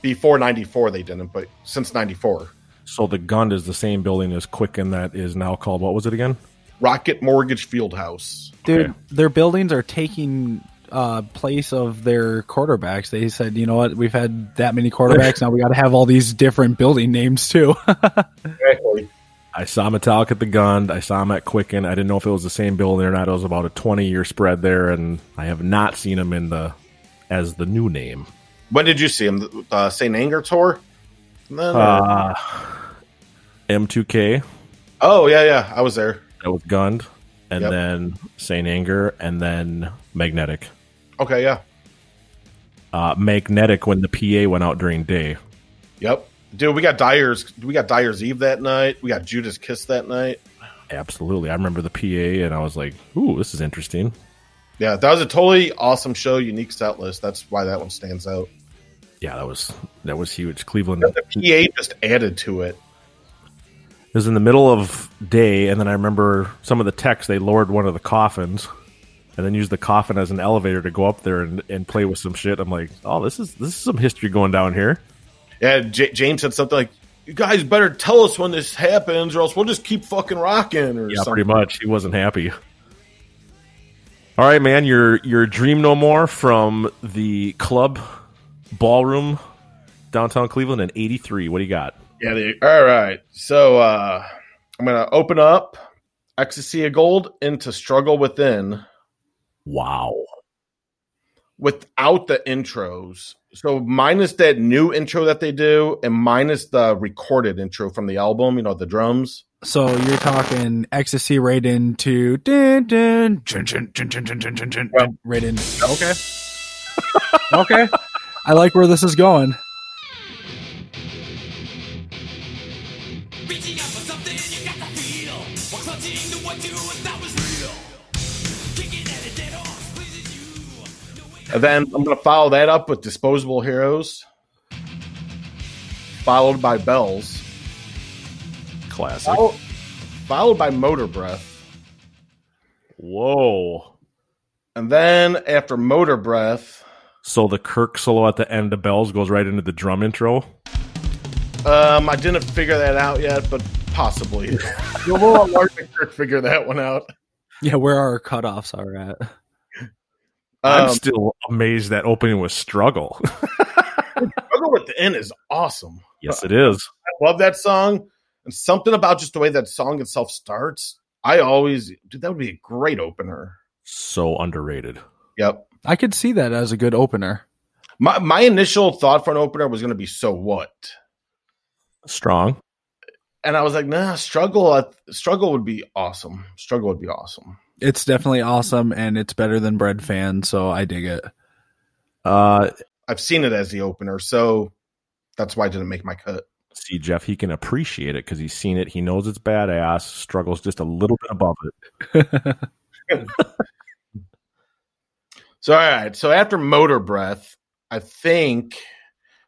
I: before '94 they didn't, but since '94,
J: So the Gund is the same building as Quicken that is now called what was it again?
I: Rocket Mortgage Fieldhouse.
K: Dude,
J: Okay.
K: their buildings are taking uh, place of their quarterbacks. They said, you know what, we've had that many quarterbacks, now we got to have all these different building names too.
I: Exactly.
J: I saw Metallica at the Gund. I saw him at Quicken. I didn't know if it was the same building or not. It was about a 20 year spread there, and I have not seen him in the as the new name.
I: When did you see him? The uh, St. Anger tour? No, no.
J: Uh, M2K
I: oh yeah, yeah. I was there.
J: that was Gund, and
I: Yep.
J: then Saint Anger, and then Magnetic.
I: Okay, yeah.
J: Uh, Magnetic when the PA went out during day.
I: Yep. Dude, we got Dyer's we got Dyer's Eve that night. We got Judas Kiss that night.
J: Absolutely, I remember the PA, and I was like, "Ooh, this is interesting."
I: Yeah, that was a totally awesome show, unique set list. That's why that one stands out.
J: Yeah, that was that was huge. Cleveland.
I: The PA just added to it.
J: It was in the middle of day, and then I remember some of the techs they lowered one of the coffins, and then used the coffin as an elevator to go up there and, and play with some shit. I'm like, oh, this is this is some history going down here.
I: Yeah, J- James said something like, "You guys better tell us when this happens, or else we'll just keep fucking rocking." Or
J: Yeah,
I: something.
J: pretty much. He wasn't happy. All right, man. Your your dream no more from the club ballroom downtown Cleveland in '83. What do you got?
I: Yeah. They, all right. So uh, I'm gonna open up Ecstasy of Gold into Struggle Within
J: Wow.
I: without the intros. So minus that new intro that they do, and minus the recorded intro from the album. You know, the drums.
K: so you're talking ecstasy right into dun, dun, dun, dun, dun, dun, dun, dun, dun, right in. Okay. okay. I like where this is going.
I: And then I'm going to follow that up with Disposable Heroes, followed by Bells,
J: Classic.
I: follow- followed by Motorbreath.
J: Whoa.
I: And then after Motorbreath,
J: So the Kirk solo at the end of Bells goes right into the drum intro.
I: um, I didn't figure that out yet, but possibly. we'll let Mark and Kirk figure that one out.
K: Yeah, where our cutoffs are at.
J: I'm
I: Um,
J: still amazed that opening was struggle.
I: Struggle with the End is awesome.
J: yes, it is.
I: I love that song. And something about just the way that song itself starts. I always, dude, that would be a great opener.
J: So underrated.
I: Yep.
K: I could see that as a good opener.
I: My my initial thought for an opener was going to be so what,
J: Strong.
I: and I was like, nah, struggle. Struggle would be awesome. Struggle would be awesome.
K: It's definitely awesome, and it's better than Breadfan, so I dig it.
J: Uh,
I: I've seen it as the opener, so that's why I didn't make my cut.
J: see, Jeff, he can appreciate it because he's seen it. He knows it's badass. Struggles just a little bit above it.
I: So all right, so after Motorbreath, I think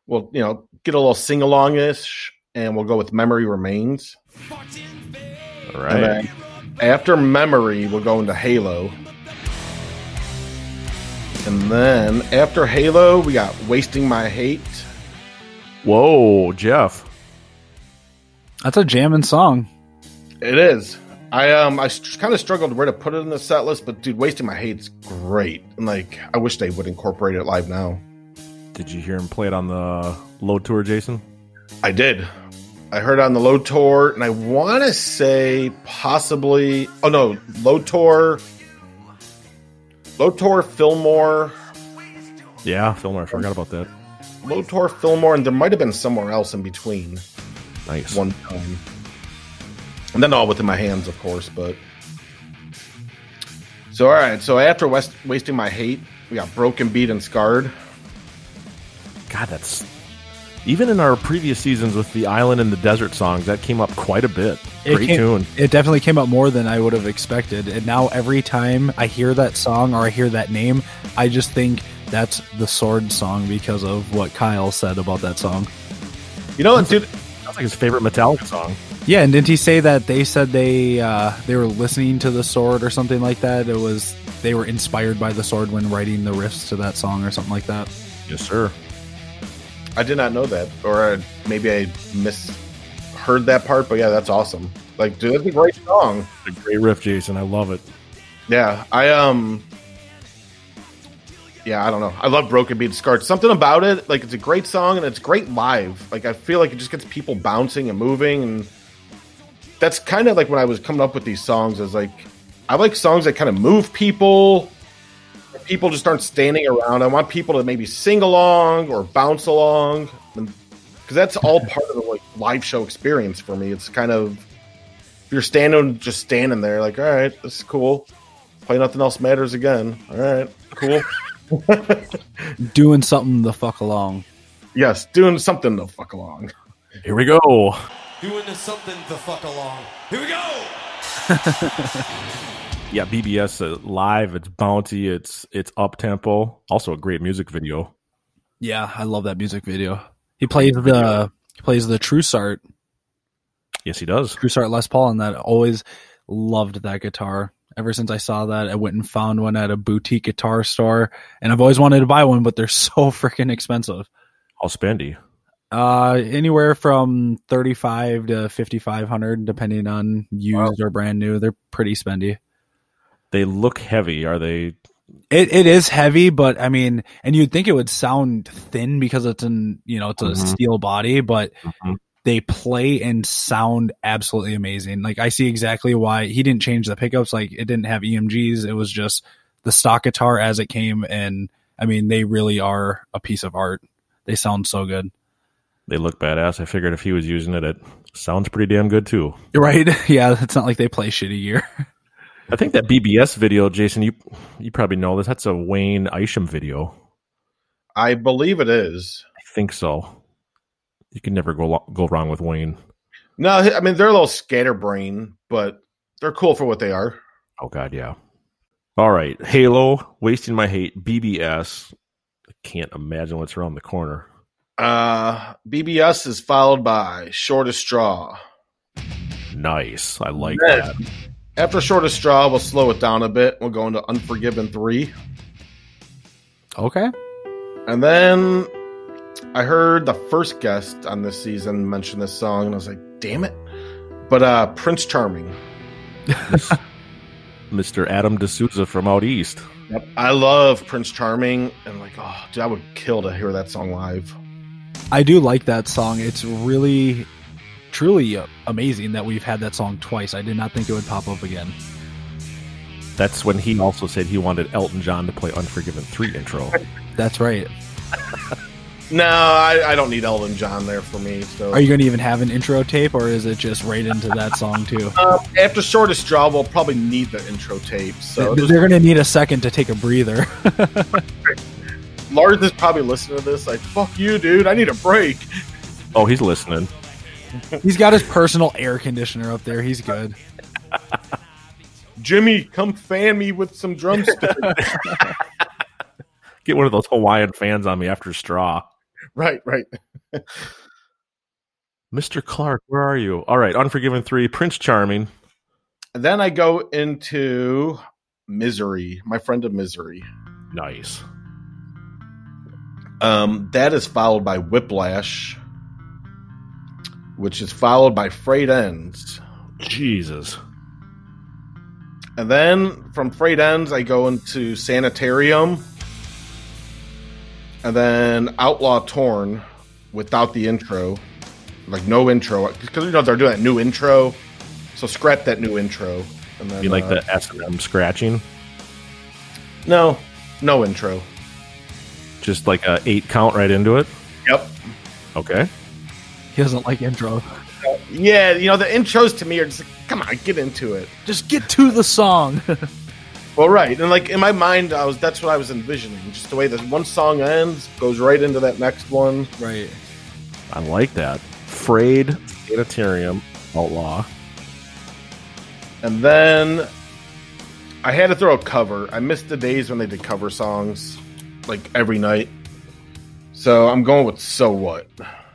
I: we'll you know get a little sing along ish, and we'll go with Memory Remains.
J: All right.
I: And
J: right.
I: Then after Memory, we'll go into Halo. And then after Halo, we got Wasting My Hate.
J: Whoa, Jeff.
K: That's a jamming song.
I: It is. I um I kind of struggled where to put it in the set list, but dude, Wasting My Hate's great. And like I wish they would incorporate it live now.
J: Did you hear him play it on the load tour, Jason?
I: I did. I heard on the Load Tour, and I want to say possibly. Oh no, Load Tour, Load Tour, Fillmore,
J: Yeah, Fillmore. I forgot about that.
I: Load Tour, Fillmore, and there might have been somewhere else in between.
J: Nice.
I: One time, and then all within my hands, of course. But so all right. So after West, wasting my hate, we got Broken Beat and Scarred.
J: God, that's even in our previous seasons with the island and the desert songs, that came up quite a bit.
K: It
J: Great
K: came-
J: tune.
K: It definitely came up more than I would have expected. And now every time I hear that song or I hear that name, I just think that's the Sword song because of what Kyle said about that song.
I: You know, dude,
J: Sounds like his favorite Metallica song.
K: Yeah, and didn't he say that they said they uh, they were listening to the Sword or something like that? It was they were inspired by the Sword when writing the riffs to that song or something like that.
J: Yes, sir.
I: I did not know that, or I, maybe I misheard that part. But yeah, that's awesome. Like, dude, that's a great song.
J: A great riff, Jason. I love it.
I: Yeah, I um, yeah, I don't know. I love Broken Beat Scarred. Something about it, like it's a great song and it's great live. Like I feel like it just gets people bouncing and moving, and that's kind of like when I was coming up with these songs. Is like I like songs that kind of move people. Where People just aren't standing around. I want people to maybe sing along or bounce along, because that's all part of the like live show experience for me. It's kind of if you're standing, just standing there, like, all right, this is cool. Play nothing else matters again. All right, cool.
K: Doing something the fuck along.
I: yes, doing something to fuck along.
J: Here we go.
G: Doing something the fuck along. Here we go.
J: Yeah, BBS uh, live. It's bouncy. It's it's up tempo. Also a great music video.
K: Yeah, I love that music video. He plays the he plays the Trussart
J: Yes, he does.
K: Trussart Les Paul, and that always loved that guitar. Ever since I saw that, I went and found one at a boutique guitar store, and I've always wanted to buy one, but they're so freaking expensive.
J: How spendy.
K: Uh, anywhere from thirty five to fifty five hundred, depending on used or brand new. They're pretty spendy.
J: They look heavy. Are they?
K: It it is heavy, but I mean, and you'd think it would sound thin because it's an you know it's a
J: Mhm.
K: steel body, but
J: Mhm.
K: they play and sound absolutely amazing. Like I see exactly why he didn't change the pickups. Like it didn't have EMGs. It was just the stock guitar as it came, and I mean they really are a piece of art. They sound so good.
J: They look badass. I figured if he was using it, it sounds pretty damn good too.
K: Right? Yeah, it's not like they play shitty gear.
J: I think that BBS video, Jason, you you probably know this. That's a Wayne Isham video.
I: I believe it is.
J: I think so. You can never go lo- go wrong with Wayne.
I: No, I mean they're a little scatterbrain, but they're cool for what they are.
J: Oh God, yeah. All right, Halo, wasting my hate. BBS. I can't imagine what's around the corner.
I: Uh, BBS is followed by Shortest Straw.
J: Nice. I like
I: Then,
J: that.
I: After Shortest Straw, we'll slow it down a bit. We'll go into Unforgiven 3.
K: Okay.
I: And then I heard the first guest on this season mention this song, and I was like, damn it. But uh Prince Charming.
J: Mr. Adam D'Souza from out east.
I: Yep. I love Prince Charming, and like, oh, dude, I would kill to hear that song live.
K: I do like that song. It's really, truly uh, amazing that we've had that song twice. I did not think it would pop up again.
J: That's when he also said he wanted Elton John to play Unforgiven 3 intro.
K: That's right.
I: No, I, I don't need Elton John there for me. So
K: Are you going to even have an intro tape, or is it just right into that song too?
I: Um, after Shortest Straw, we'll probably need the intro tape. So
K: They're going to need a second to take a breather.
I: Lars is probably listening to this like, fuck you, dude. I need a break.
J: Oh, he's listening.
K: He's got his personal air conditioner up there. He's good.
I: Jimmy, come fan me with some drumsticks.
J: Get one of those Hawaiian fans on me after Straw.
I: right, right.
J: Mr. Clark, where are you? All right, Unforgiven 3, Prince Charming.
I: And then I go into Misery, my friend of Misery.
J: Nice.
I: Um, that is followed by Whiplash, which is followed by Frayed Ends.
J: Jesus.
I: And then from Frayed Ends, I go into Sanitarium. And then Outlaw Torn without the intro. Like no intro. Because you know they're doing that new intro. So scrap that new intro. And then,
J: You like
I: uh,
J: the S&M scratching?
I: No, no intro.
J: Just like a 8 count right into it?
I: Yep.
J: Okay.
K: He doesn't like intro.
I: Yeah, you know, the intros to me are just like, come on, get into it.
K: Just get to the song.
I: Well, right, and like in my mind, I was that's what I was envisioning. Just the way this one song ends, goes right into that next one.
K: right.
J: I like that. Frayed, Sanitarium, Outlaw.
I: And then I had to throw a cover. I missed the days when they did cover songs like every night. So I'm going with So What.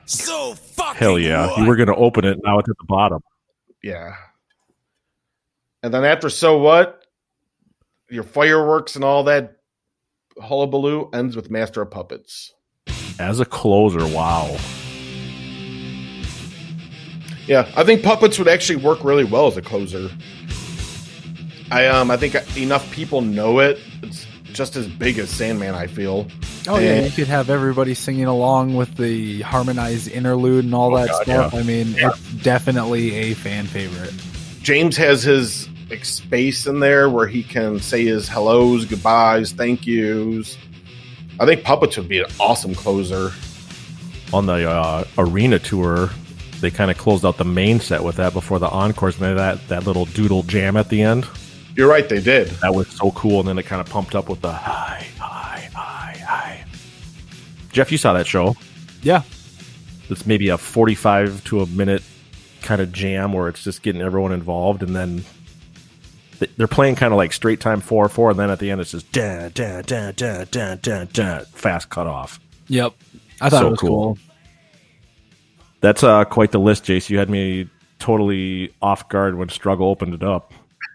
B: So fucking
J: Hell yeah.
B: what?
J: You were going to open it, now it's at the bottom.
I: Yeah. And then after So What, your fireworks and all that hullabaloo ends with Master of Puppets.
J: As a closer, wow.
I: Yeah, I think puppets would actually work really well as a closer. I um I think enough people know it. It's just as big as Sandman. I feel.
K: Oh yeah, you could have everybody singing along with the harmonized interlude and all
I: Oh,
K: that
I: God,
K: stuff.
I: yeah.
K: I mean, it's definitely a fan favorite.
I: James has his like space in there where he can say his hellos, goodbyes, thank yous. I think puppets would be an awesome closer.
J: On the uh, arena tour, they kind of closed out the main set with that before the encores, and they had that, that little doodle jam at the end.
I: You're right, they did.
J: That was so cool, and then it kind of pumped up with the high, high, high, high. Jeff, you saw that show.
K: Yeah.
J: It's maybe a 45 to a minute kind of jam where it's just getting everyone involved, and then they're playing kind of like straight time 4 4, and then at the end it's just da, da, da, da, da, da, da, fast cut off.
K: Yep. I thought
J: So
K: it was
J: cool.
K: cool.
J: That's uh, quite the list, Jace. You had me totally off guard when Struggle opened it up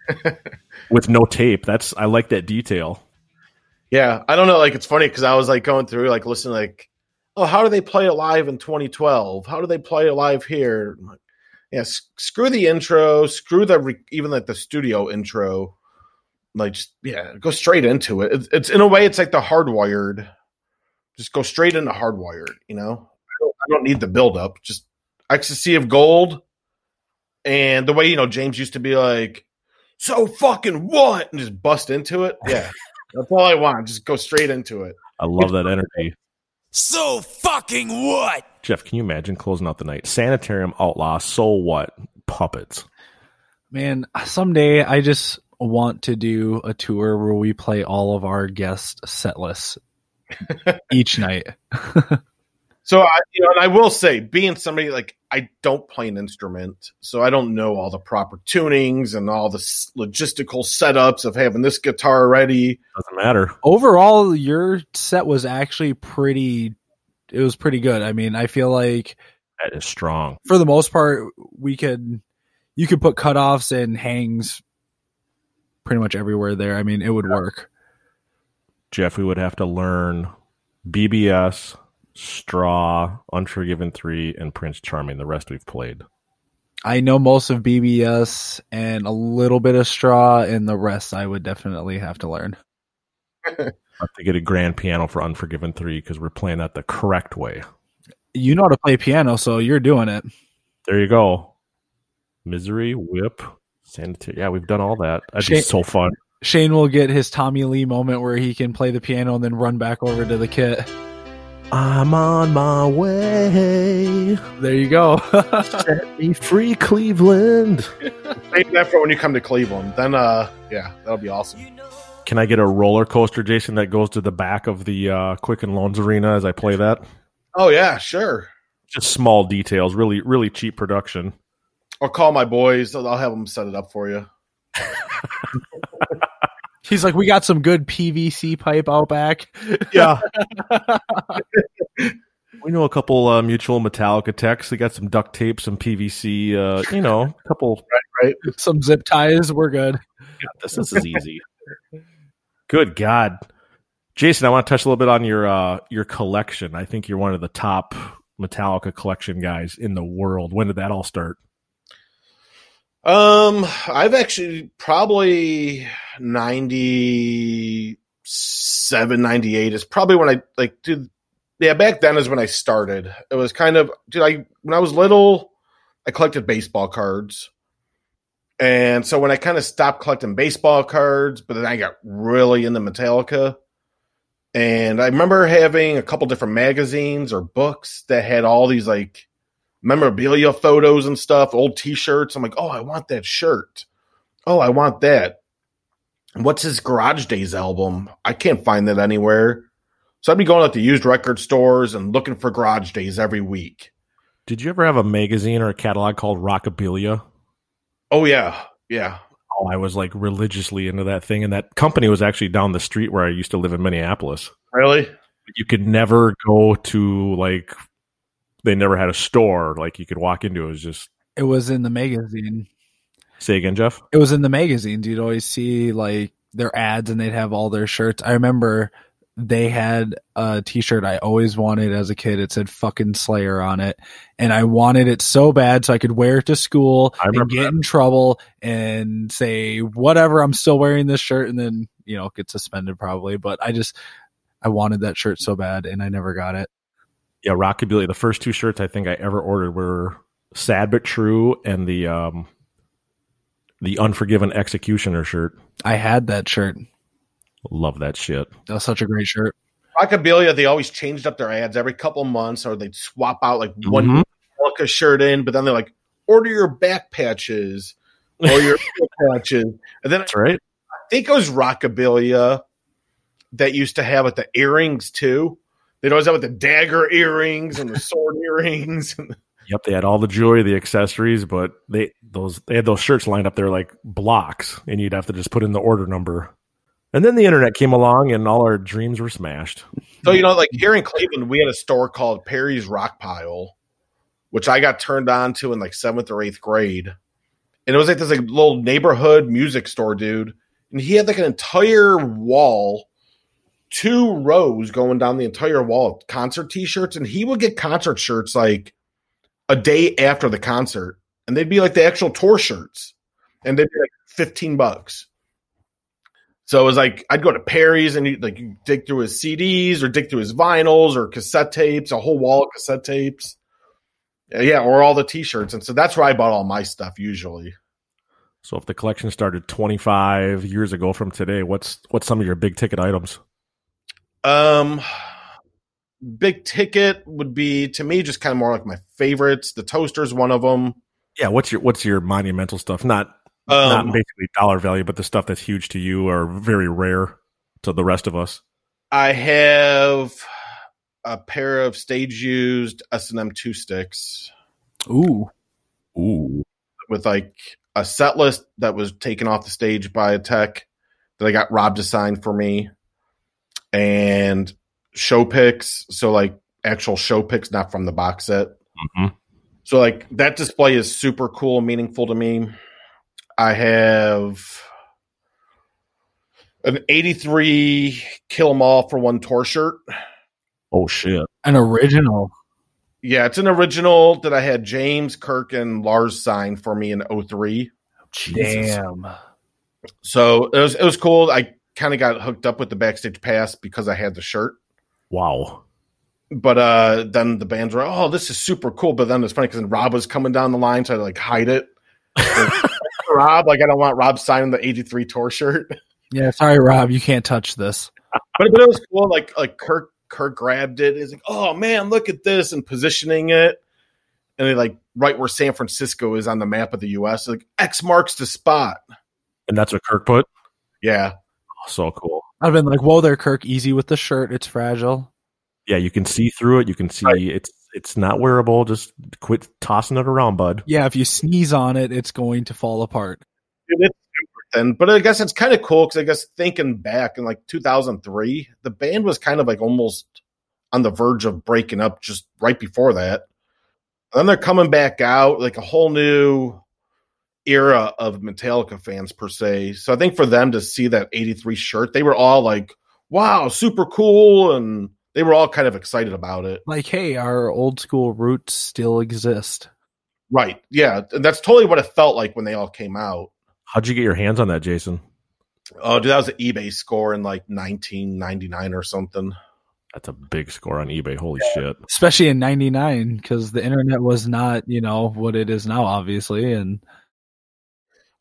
J: with no tape. That's I like that detail.
I: Yeah, I don't know. Like it's funny because I was like going through like listening like, oh, how do they play it live in 2012? How do they play it live here? Like, yeah, s- screw the intro, screw the re- even like the studio intro. Like, just, yeah, go straight into it. It's, it's in a way, it's like the hardwired. Just go straight into hardwired. You know, I don't, I don't need the build up. Just ecstasy of gold, and the way you know James used to be like, so fucking what, and just bust into it. Yeah. That's all I want. Just go straight into it.
J: I love that energy.
B: So fucking what?
J: Jeff, can you imagine closing out the night? Sanitarium Outlaw, so what? Puppets.
K: Man, someday I just want to do a tour where we play all of our guest set lists each night.
I: So I, you know, and I will say, being somebody like I don't play an instrument, so I don't know all the proper tunings and all the s- logistical setups of having this guitar ready.
J: Doesn't matter.
K: Overall, your set was actually pretty. It was pretty good. I mean, I feel like
J: That is strong.
K: for the most part, we could you could put cutoffs and hangs pretty much everywhere there. I mean, it would work.
J: Jeff, we would have to learn BBS, Straw, Unforgiven 3, and Prince Charming. The rest we've played.
K: I know most of BBS and a little bit of straw, and the rest I would definitely have to learn.
J: I have to get a grand piano for Unforgiven 3 because we're playing that the correct way.
K: You know how to play piano, so you're doing it.
J: There you go. Misery, Whip, Sanitary. Yeah, we've done all that. That'd be so fun.
K: Shane will get his Tommy Lee moment where he can play the piano and then run back over to the kit.
J: I'm on my way.
K: There you go.
J: Set me free, Cleveland.
I: Save that for when you come to Cleveland. Then, uh, yeah, that'll be awesome.
J: Can I get a roller coaster, Jason, that goes to the back of the uh, Quicken Loans Arena as I play that?
I: Oh yeah, sure.
J: Just small details, really, really cheap production.
I: Or call my boys. I'll have them set it up for you.
K: He's like, we got some good PVC pipe out back.
J: Yeah. we know a couple uh, mutual Metallica techs. They got some duct tape, some PVC, uh, you know, a couple.
I: Right, right.
K: some zip ties. We're good.
J: This, this is easy. Good God. Jason, I want to touch a little bit on your uh, your collection. I think you're one of the top Metallica collection guys in the world. When did that all start?
I: Um, I've actually probably 97, 98 is probably when I like, dude. Yeah, back then is when I started. It was kind of, dude. I when I was little, I collected baseball cards, and so when I kind of stopped collecting baseball cards, but then I got really into Metallica. And I remember having a couple different magazines or books that had all these like memorabilia photos and stuff, old t-shirts. I'm like, oh, I want that shirt. Oh, I want that. What's his Garage Days album? I can't find that anywhere. So I'd be going out to used record stores and looking for Garage Days every week.
J: Did you ever have a magazine or a catalog called Rockabilia?
I: Oh yeah, yeah.
J: Oh, I was like religiously into that thing, and that company was actually down the street where I used to live in Minneapolis.
I: Really?
J: You could never go to like they never had a store like you could walk into. It was just
K: It was in the magazine.
J: say again, Jeff.
K: It was in the magazines. You'd always see like their ads and they'd have all their shirts. I remember they had a t-shirt I always wanted as a kid. It said fucking Slayer on it. And I wanted it so bad so I could wear it to school and get in trouble and say, whatever, I'm still wearing this shirt and then, you know, get suspended probably. But I just I wanted that shirt so bad and I never got it.
J: Yeah, Rockabilia. The first two shirts I think I ever ordered were "Sad but True" and the um the Unforgiven Executioner shirt.
K: I had that shirt.
J: Love that shit.
K: That was such a great shirt.
I: Rockabilia, they always changed up their ads every couple months, or they'd swap out like one
J: Mhm.
I: Metallica shirt in, but then they're like, order your back patches or your patches. And then
J: That's right.
I: I think it was Rockabilia that used to have like the earrings too. They'd always have like the dagger earrings and the sword earrings.
J: Yep, they had all the jewelry, the accessories, but they those they had those shirts lined up there like blocks, and you'd have to just put in the order number. And then the internet came along, and all our dreams were smashed.
I: So you know, like here in Cleveland, we had a store called Perry's Rock Pile, which I got turned on to in like seventh or eighth grade, and it was like this like little neighborhood music store, dude. And he had like an entire wall, two rows going down the entire wall of concert T-shirts, and he would get concert shirts like a day after the concert, and they'd be like the actual tour shirts, and they'd be like fifteen bucks. So it was like I'd go to Perry's and you like you dig through his CDs or dig through his vinyls or cassette tapes, a whole wall of cassette tapes. Uh, Yeah, or all the T-shirts, and so that's where I bought all my stuff usually.
J: So if the collection started 25 years ago from today, what's what's some of your big ticket items?
I: Um, big ticket would be to me just kind of more like my favorites. The toaster's one of them.
J: Yeah, what's your what's your monumental stuff? Not not
I: Um,
J: basically dollar value, but the stuff that's huge to you or very rare to the rest of us.
I: I have a pair of stage used S and M two sticks.
K: Ooh.
J: Ooh.
I: with like a set list that was taken off the stage by a tech that I got Rob to sign for me, and show picks. So like actual show picks, not from the box set.
J: Mhm.
I: So like that display is super cool, meaningful to me. I have an 83 kill 'em all for one tour shirt.
J: Oh shit.
K: An original.
I: Yeah, it's an original that I had James, Kirk, and Lars sign for me in 03.
K: Damn.
I: So it was it was cool. I kind of got hooked up with the backstage pass because I had the shirt.
J: Wow.
I: But uh then the bands were, oh, this is super cool. But then it's funny because Rob was coming down the line, so I like hide it. Like, Rob, like I don't want Rob signing the 83 tour shirt.
K: Yeah, sorry, Rob, you can't touch this.
I: but, but it was cool. Like like Kirk Kirk grabbed it. He's like, oh man, look at this, and positioning it, and they like right where San Francisco is on the map of the U.S. Like X marks the spot.
J: And that's what Kirk put.
I: Yeah,
J: so cool.
K: I've been like, whoa there, Kirk, easy with the shirt. It's fragile.
J: Yeah, you can see through it. You can see it's it's not wearable. Just quit tossing it around, bud.
K: Yeah, if you sneeze on it, it's going to fall apart.
I: Dude, it's super thin. But I guess it's kind of cool because I guess thinking back in like 2003, the band was kind of like almost on the verge of breaking up just right before that. And then they're coming back out like a whole new era of Metallica fans per se. So I think for them to see that 83 shirt, they were all like, wow, super cool. And they were all kind of excited about it.
K: Like, hey, our old school roots still exist.
I: Right. Yeah. And that's totally what it felt like when they all came out.
J: How'd you get your hands on that, Jason?
I: Oh, dude, that was an eBay score in like 1999 or something.
J: That's a big score on eBay. Holy shit.
K: Especially in 99, because the internet was not, you know, what it is now, obviously. And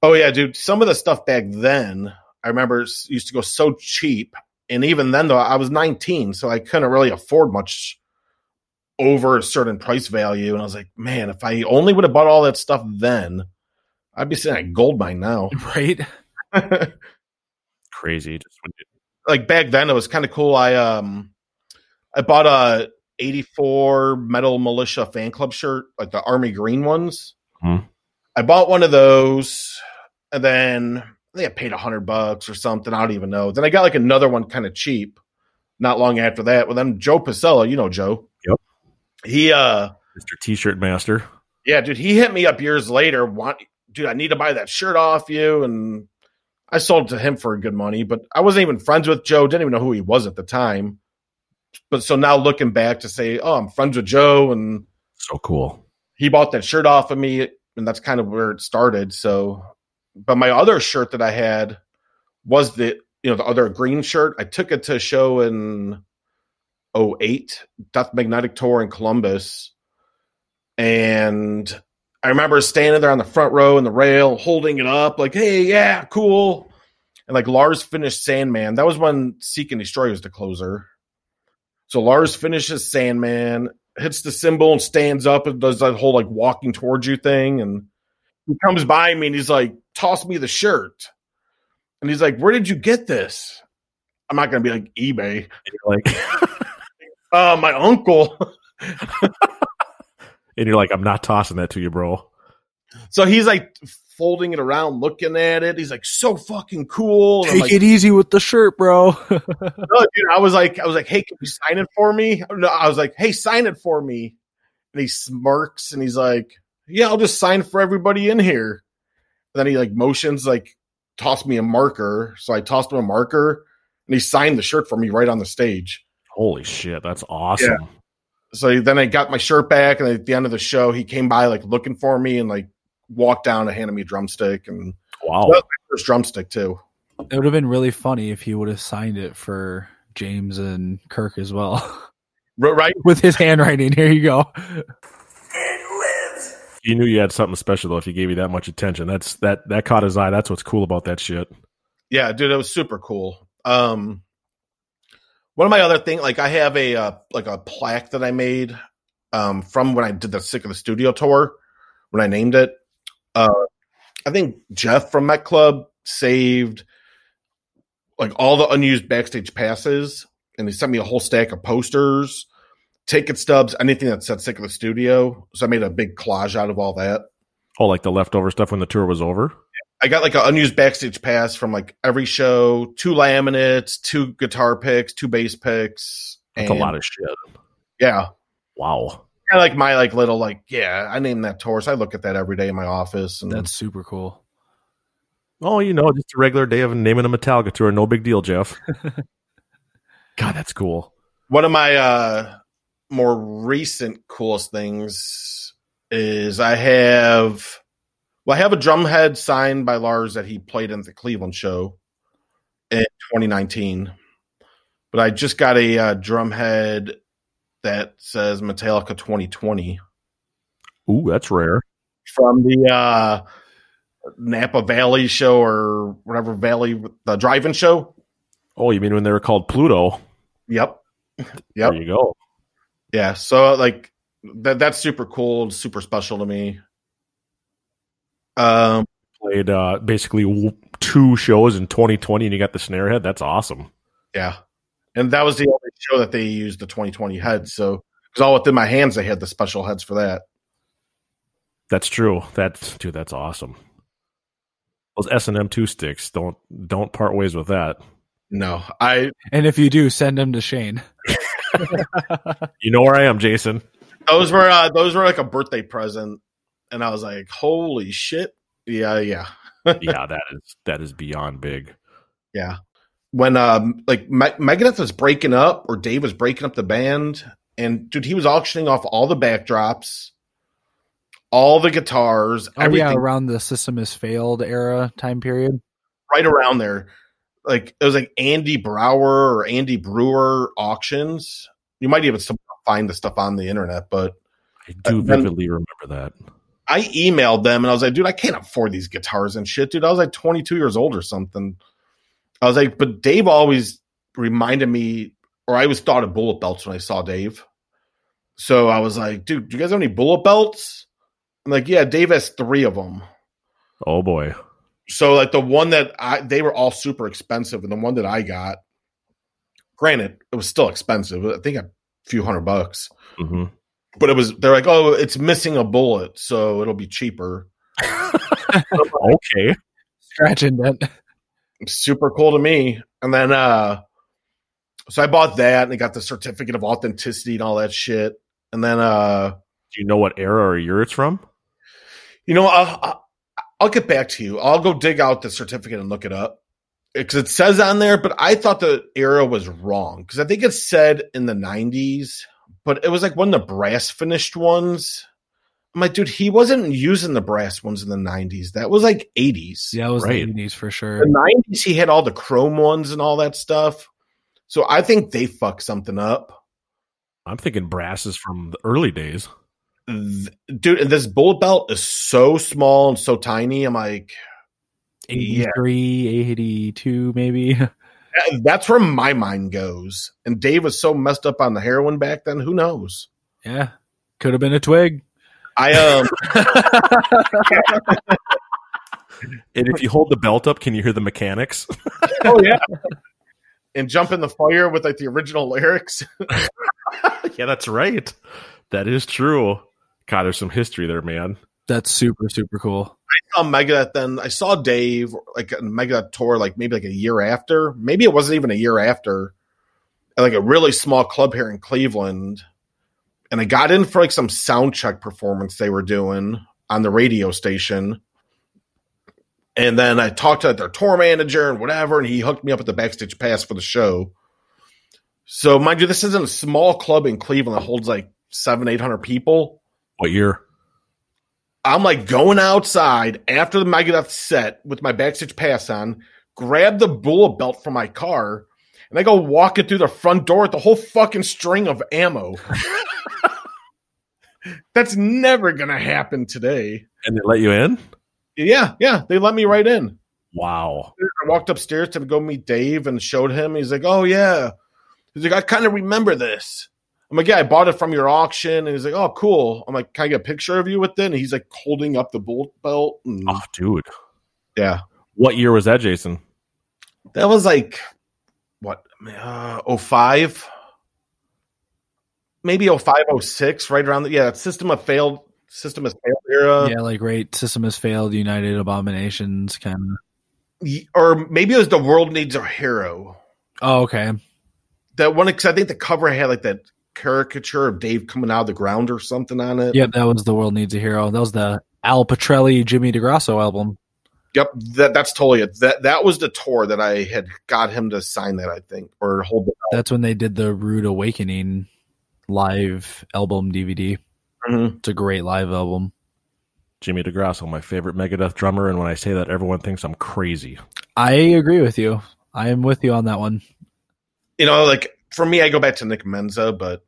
I: Oh yeah, dude. Some of the stuff back then, I remember s- used to go so cheap, and even then, though I was 19, so I couldn't really afford much over a certain price value. And I was like, man, if I only would have bought all that stuff then, I'd be sitting at gold mine now.
K: right?
J: Crazy. Just
I: like back then, it was kind of cool. I um, I bought a 84 Metal Militia fan club shirt, like the army green ones.
J: Hmm.
I: I bought one of those, and then I think I paid a hundred bucks or something. I don't even know. Then I got like another one kind of cheap. Not long after that, well, then Joe Pasella, you know Joe.
J: Yep.
I: He uh,
J: Mr. T-shirt master.
I: yeah, dude, he hit me up years later. Want, dude, I need to buy that shirt off you, and I sold it to him for a good money. But I wasn't even friends with Joe. Didn't even know who he was at the time. But so now looking back to say, oh, I'm friends with Joe, and
J: So cool.
I: he bought that shirt off of me, and that's kind of where it started. So, but my other shirt that I had was the you know the other green shirt. I took it to a show in 08, Death Magnetic Tour in Columbus, and I remember standing there on the front row in the rail, holding it up, like, "Hey, yeah, cool." And like Lars finished Sandman. That was when Seek and Destroy was the closer. So Lars finishes Sandman, hits the cymbal and stands up and does that whole like walking towards you thing. And he comes by me and he's like, toss me the shirt. And he's like, where did you get this? I'm not going to be like eBay.
J: Like,
I: Uh, my uncle.
J: and you're like, I'm not tossing that to you, bro.
I: So he's like folding it around, looking at it. He's like, so fucking cool. And
K: Take
I: like,
K: it easy with the shirt, bro.
I: no, dude, I was like, I was like, hey, can you sign it for me? No, I was like, hey, sign it for me. And he smirks and he's like, yeah, I'll just sign for everybody in here. And then he like motions, like, toss me a marker. So I tossed him a marker and he signed the shirt for me right on the stage.
J: Holy shit. That's awesome.
I: So then I got my shirt back, and at the end of the show, he came by like looking for me and like walked down and handed me a drumstick. And
J: Wow.
I: that was first drumstick too.
K: It would have been really funny if he would have signed it for James and Kirk as well.
I: Right?
K: With his handwriting. Here you go.
J: You knew you had something special though if you gave you that much attention. That's that that caught his eye. That's what's cool about that shit.
I: Yeah, dude, it was super cool. Um, one of my other thing, like I have a uh, like a plaque that I made um from when I did the Sick of the Studio tour when I named it. Uh, I think Jeff from Met Club saved like all the unused backstage passes, and he sent me a whole stack of posters, ticket stubs, anything that said Sick of the Studio. So I made a big collage out of all that.
J: Oh, like the leftover stuff when the tour was over?
I: I got like an unused backstage pass from like every show, two laminates, two guitar picks, two bass picks.
J: That's a lot of shit.
I: Yeah.
J: Wow.
I: Kind of like my like little like yeah, I name that tour. So I look at that every day in my office and
K: That's super cool.
J: Oh, you know, just a regular day of naming a Metallica tour. No big deal, Jeff. God, that's cool.
I: one of my uh more recent coolest things is I have well, I have a drum head signed by Lars that he played in the Cleveland show in 2019. But I just got a uh, drum head that says Metallica 2020
J: Ooh, that's rare.
I: from the uh Napa Valley show or whatever Valley the drive-in show.
J: Oh, you mean when they were called Pluto?
I: Yep. Yep.
J: There you go.
I: Yeah. So like that that's super cool, super special to me. Um
J: Played uh, basically two shows in 2020, and you got the snare head. That's awesome.
I: yeah. And that was the only show that they used the 2020 heads. So because all within my hands they had the special heads for that.
J: That's true. That's dude. That's awesome. Those S and M two sticks. Don't don't part ways with that.
I: No. I
K: And if you do, send them to Shane.
J: You know where I am, Jason.
I: those were uh those were like a birthday present. And I was like, holy shit. Yeah, yeah.
J: yeah, that is that is beyond big.
I: Yeah. When um like Me- Megadeth was breaking up or Dave was breaking up the band and dude he was auctioning off all the backdrops, all the guitars,
K: Oh
I: everything
K: yeah, around the system has failed era time period.
I: right around there. Like it was like Andy Brower or Andy Brewer auctions. You might even find the stuff on the internet, but
J: I do
I: Uh, then-
J: vividly remember that.
I: I emailed them and I was like, dude, I can't afford these guitars and shit, dude. I was like 22 years old or something. I was like, but Dave always reminded me, or I always thought of bullet belts when I saw Dave. So I was like, dude, do you guys have any bullet belts? I'm like, yeah, Dave has three of them.
J: Oh boy.
I: So like the one that I, they were all super expensive, and the one that I got, granted, it was still expensive. I think a few hundred bucks,
J: hmm
I: but it was. They're like, oh, it's missing a bullet, so it'll be cheaper.
J: Okay.
K: Scratching that.
I: Super cool to me. And then uh so I bought that and I got the certificate of authenticity and all that shit. And then uh
J: Do you know what era or year it's from?
I: you know I'll, I'll- I'll get back to you. I'll go dig out the certificate and look it up. Because it says on there, but I thought the era was wrong. Because I think it said in the 90s, but it was like one of the brass finished ones. I'm like, dude, he wasn't using the brass ones in the 90s. That was like 80s.
K: Yeah, it was
J: Right.
K: the 80s for sure.
I: the 90s he had all the chrome ones and all that stuff so i think they fucked something up
J: I'm thinking brass is from the early days.
I: Th- dude this bullet belt is so small and so tiny i'm like yeah
K: 82 maybe.
I: that's where my mind goes and dave was so messed up on the heroin back then who knows
K: Yeah. Could have been a twig.
I: I um
J: And if you hold the belt up, can you hear the mechanics?
I: oh yeah and jump in the fire with like the original lyrics
J: yeah, that's right. That is true. God, there's some history there, man.
K: That's super, super cool.
I: I saw Megadeth then I saw Dave like a Megadeth tour like maybe like a year after. Maybe it wasn't even a year after. At like a really small club here in Cleveland. And I got in for like some sound check performance they were doing on the radio station. And then I talked to their tour manager and whatever, and he hooked me up with the backstage pass for the show. So mind you, this isn't a small club in Cleveland that holds like seven, eight hundred people.
J: What year?
I: I'm like going outside after the Megadeth set with my backstage pass on, grab the bullet belt from my car, and they go walking through the front door with the whole fucking string of ammo. That's never gonna happen today.
J: And they let you in?
I: Yeah, yeah, they let me right in.
J: Wow.
I: I walked upstairs to go meet Dave and showed him. He's like, "Oh yeah," he's like, "I kind of remember this." I'm like, "Yeah, I bought it from your auction." And he's like, "Oh, cool." I'm like, "Can I get a picture of you with it?" And he's like holding up the bolt belt. And,
J: Oh, dude.
I: Yeah,
J: What year was that, Jason?
I: that was like uh, 05? maybe 05, 06, right around the yeah. That system of failed system has failed era.
K: yeah, like right, system has failed, United Abominations kind of.
I: Or maybe it was the world needs a hero.
K: Oh, okay.
I: That one because I think the cover had like that caricature of Dave coming out of the ground or something on it.
K: Yep, that was the World Needs a Hero. That was the Al Pitrelli, Jimmy DeGrasso album.
I: Yep, that that's totally it. That that was the tour that I had got him to sign that I think or hold it.
K: That's when they did the Rude Awakening live album DVD.
I: Mhm.
K: It's a great live album.
J: Jimmy DeGrasso, my favorite Megadeth drummer, and when I say that, everyone thinks I'm crazy.
K: I agree with you. I am with you on that one.
I: You know, like for me, I go back to Nick Menza, but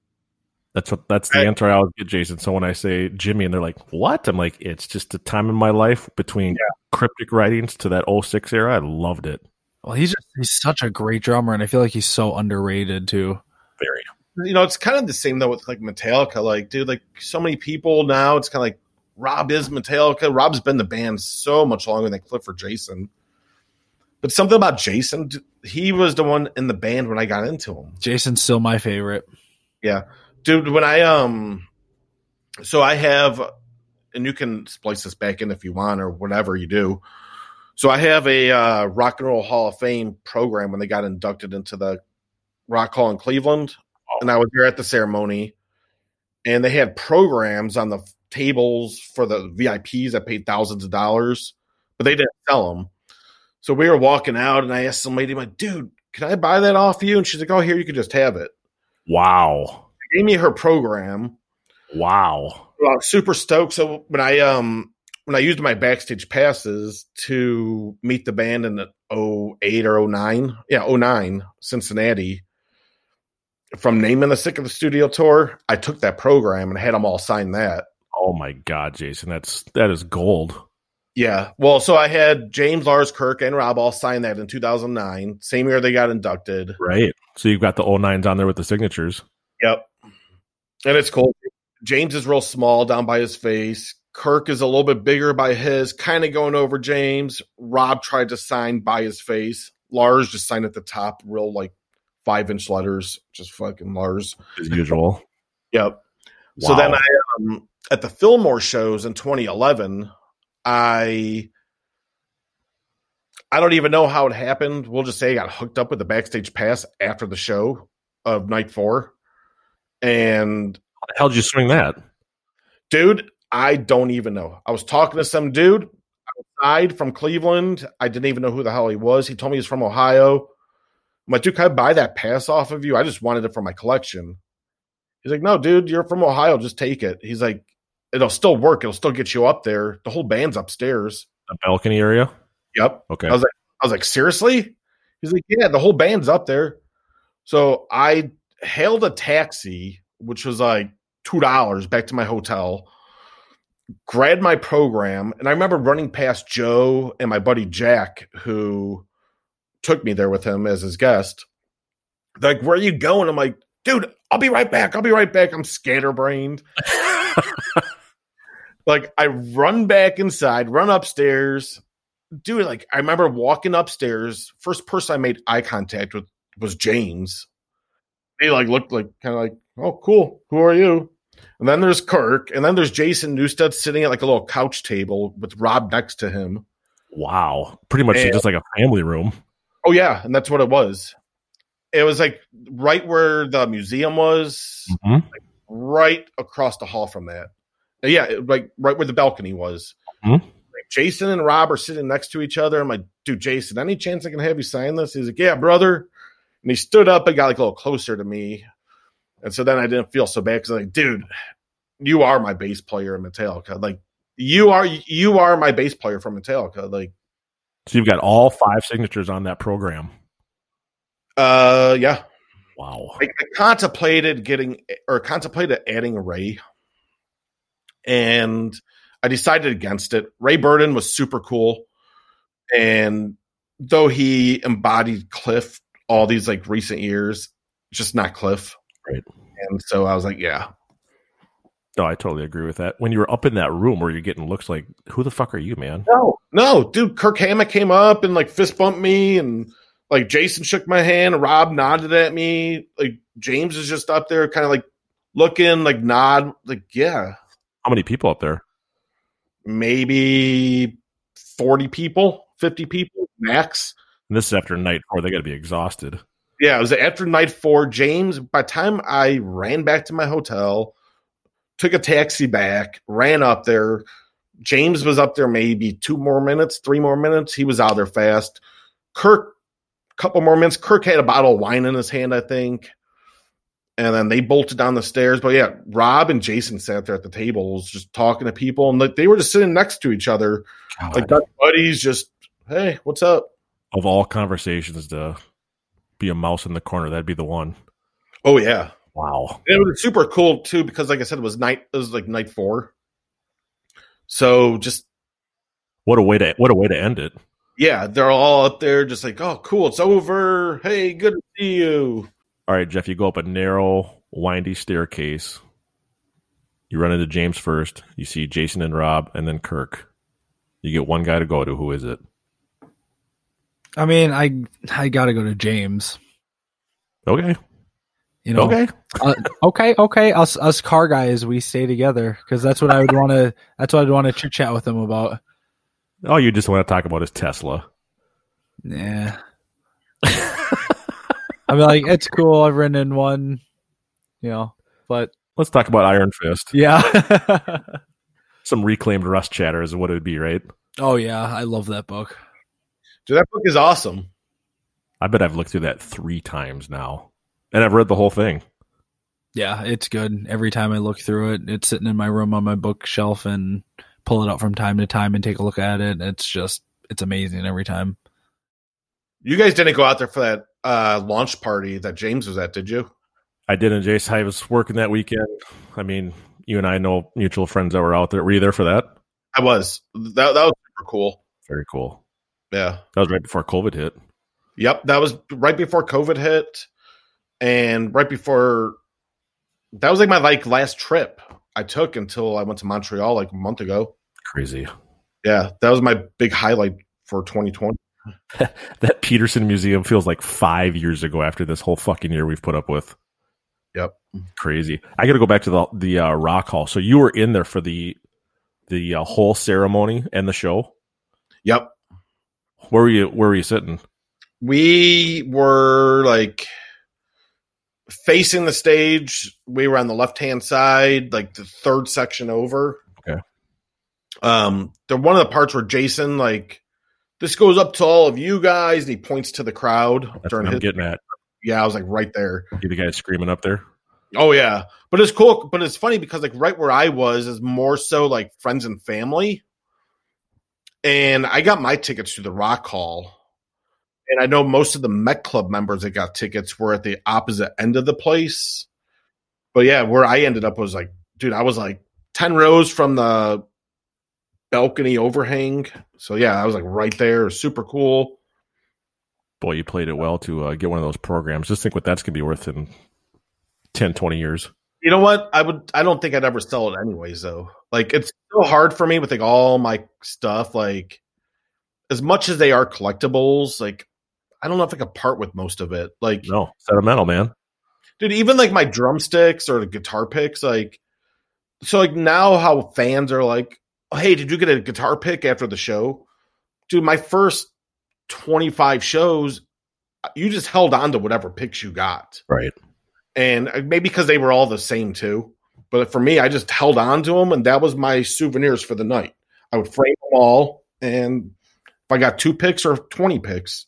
J: That's what that's the answer I always get, Jason. So when I say Jimmy and they're like, "What?" I'm like, "It's just a time in my life between cryptic writings to that 06 era. I loved it.
K: Well, he's just he's such a great drummer, and I feel like he's so underrated too.
J: Very.
I: You know, it's kind of the same though with like Metallica. Like, dude, like so many people now, it's kind of like Rob is Metallica. Rob's been the band so much longer than Cliff or Jason. But something about Jason, he was the one in the band when I got into him.
K: Jason's still my favorite.
I: Yeah. Dude, when I um so I have and you can splice this back in if you want or whatever you do. So I have a uh, Rock and Roll Hall of Fame program when they got inducted into the Rock Hall in Cleveland, and I was there at the ceremony, and they had programs on the tables for the VIPs that paid thousands of dollars, but they didn't sell them. So we were walking out, and I asked some lady, I'm like, dude, can I buy that off you? And she's like, oh, here, you can just have it.
J: Wow.
I: She gave me her program.
J: Wow.
I: Well, I was super stoked. So when I um when I used my backstage passes to meet the band in the 08 or 09, yeah, 09, Cincinnati, from naming the Sick of the Studio tour, I took that program and had them all sign that.
J: Oh my god, Jason, that's that is gold.
I: Yeah. Well, so I had James, Lars, Kirk, and Rob all sign that in 2009, same year they got inducted.
J: Right. So you've got the 09s on there with the signatures.
I: Yep. And it's cool. James is real small down by his face. Kirk is a little bit bigger by his, kind of going over James. Rob tried to sign by his face. Lars just signed at the top, real like five inch letters, just fucking Lars.
J: As usual.
I: Yep. So then I um, at the Fillmore shows in 2011, I I don't even know how it happened. We'll just say I got hooked up with the backstage pass after the show of night four. And
J: the hell did you swing that?
I: dude, I don't even know. I was talking to some dude outside from Cleveland. I didn't even know who the hell he was. He told me he's from Ohio. I'm like, dude, can I buy that pass off of you? I just wanted it for my collection. He's like, no, dude, you're from Ohio. Just take it. He's like, it'll still work. It'll still get you up there. The whole band's upstairs.
J: The balcony area?
I: Yep.
J: Okay.
I: I was like, I was like, seriously? He's like, yeah, the whole band's up there. So I hailed a taxi, which was like two dollars, back to my hotel. Grabbed my program, and I remember running past Joe and my buddy Jack, who took me there with him as his guest. They're like, where are you going? I'm like, dude, I'll be right back. I'll be right back. I'm scatterbrained. like I run back inside, run upstairs. Dude, like I remember walking upstairs. First person I made eye contact with was James. He like looked like kind of like, oh, cool. Who are you? And then there's Kirk, and then there's Jason Newsted sitting at like a little couch table with Rob next to him.
J: Wow. Pretty much
I: And-
J: just like a family room.
I: Oh yeah, and that's what it was. It was like right where the museum was,
J: Mhm.
I: right across the hall from that. Uh, Yeah, it- like right where the balcony was.
J: Mhm.
I: Like, Jason and Rob are sitting next to each other. I'm like, dude, Jason, any chance I can have you sign this? He's like, yeah, brother. And he stood up and got like a little closer to me. And so then I didn't feel so bad because like, dude, you are my bass player in Metallica. Like you are you are my bass player from Metallica. Like,
J: So you've got all five signatures on that program.
I: uh yeah.
J: Wow.
I: I, I contemplated getting or contemplated adding Ray, and I decided against it. Ray Burton was super cool, and though he embodied Cliff all these like recent years, just not Cliff.
J: Right.
I: And so I was like, yeah,
J: No, I totally agree with that. When you were up in that room where you're getting looks like, who the fuck are you, man?
I: no, no, dude. Kirk Hammett came up and like fist bumped me, and like Jason shook my hand. Rob nodded at me. Like James is just up there, kind of like looking, like nod, like yeah.
J: How many people up there?
I: maybe 40 people, 50 people max.
J: And this is after night four. They got to be exhausted.
I: Yeah, it was after night four. James, by the time I ran back to my hotel, took a taxi back, ran up there. James was up there maybe two more minutes, three more minutes. He was out there fast. Kirk, couple more minutes. Kirk had a bottle of wine in his hand, I think. And then they bolted down the stairs. But yeah, Rob and Jason sat there at the tables just talking to people. And like they were just sitting next to each other. Like buddies, just, hey, what's up?
J: Of all conversations to be a mouse in the corner, that'd be the one.
I: Oh, yeah.
J: Wow.
I: And it was super cool too because, like I said, it was night. It was like night four. So just
J: What a way to what a way to end it.
I: Yeah, they're all up there just like, oh, cool, it's over. Hey, good to see you.
J: All right, Jeff, you go up a narrow, windy staircase. You run into James first. You see Jason and Rob, and then Kirk. You get one guy to go to. Who is it?
K: I mean, I I gotta go to James.
J: Okay.
K: You know,
J: Okay.
K: uh, okay, okay. Us us car guys, we stay together because that's what I would want to. That's what I'd want to chit chat with him about.
J: Oh, you just want to talk about his Tesla.
K: Yeah. I mean, like it's cool. I've ridden in one, you know, but
J: Let's talk about Iron Fist.
K: yeah.
J: Some reclaimed rust chatter is what it would be, right?
K: oh yeah, I love that book.
I: Dude, that book is awesome.
J: I bet I've looked through that three times now, and I've read the whole thing.
K: Yeah, it's good. Every time I look through it, it's sitting in my room on my bookshelf and pull it out from time to time and take a look at it. It's just it's amazing every time.
I: You guys didn't go out there for that uh, launch party that James was at, did you?
J: I didn't, Jace. I was working that weekend. I mean, you and I know mutual friends that were out there. Were you there for that?
I: I was. That that was super cool.
J: Very cool.
I: Yeah.
J: That was right before COVID hit.
I: Yep, that was right before COVID hit, and right before that was like my like last trip I took until I went to Montreal like a month ago.
J: Crazy.
I: Yeah, that was my big highlight for 2020.
J: That Petersen Museum feels like five years ago after this whole fucking year we've put up with.
I: Yep.
J: Crazy. I got to go back to the the uh, Rock Hall. So you were in there for the the uh, whole ceremony and the show.
I: Yep.
J: Where were you? Where were you sitting?
I: We were like facing the stage. We were on the left hand side, like the third section over.
J: Okay.
I: Um, the one of the parts where Jason like this goes up to all of you guys, and he points to the crowd
J: That's
I: during his.
J: getting at.
I: Yeah, I was like right there.
J: You the guy screaming up there.
I: Oh yeah, but it's cool. But it's funny because like right where I was is more so like friends and family, and I got my tickets to the Rock Hall, and I know most of the Met Club members that got tickets were at the opposite end of the place. But yeah, where I ended up was like, dude, I was like ten rows from the balcony overhang. So yeah, I was like right there. Super cool.
J: Boy, you played it well to uh, get one of those programs. Just think what that's going to be worth in 10, 20 years.
I: You know what? I would. I don't think I'd ever sell it anyways, though. Like it's so hard for me with like all my stuff. Like as much as they are collectibles, like I don't know if I could part with most of it. Like
J: No, sentimental, man.
I: dude, even like my drumsticks or the guitar picks, like so like now how fans are like, oh, hey, did you get a guitar pick after the show? Dude, my first 25 shows, you just held on to whatever picks you got.
J: Right.
I: And uh, maybe because they were all the same too. But for me, I just held on to them and that was my souvenirs for the night. I would frame them all. And if I got two picks or 20 picks,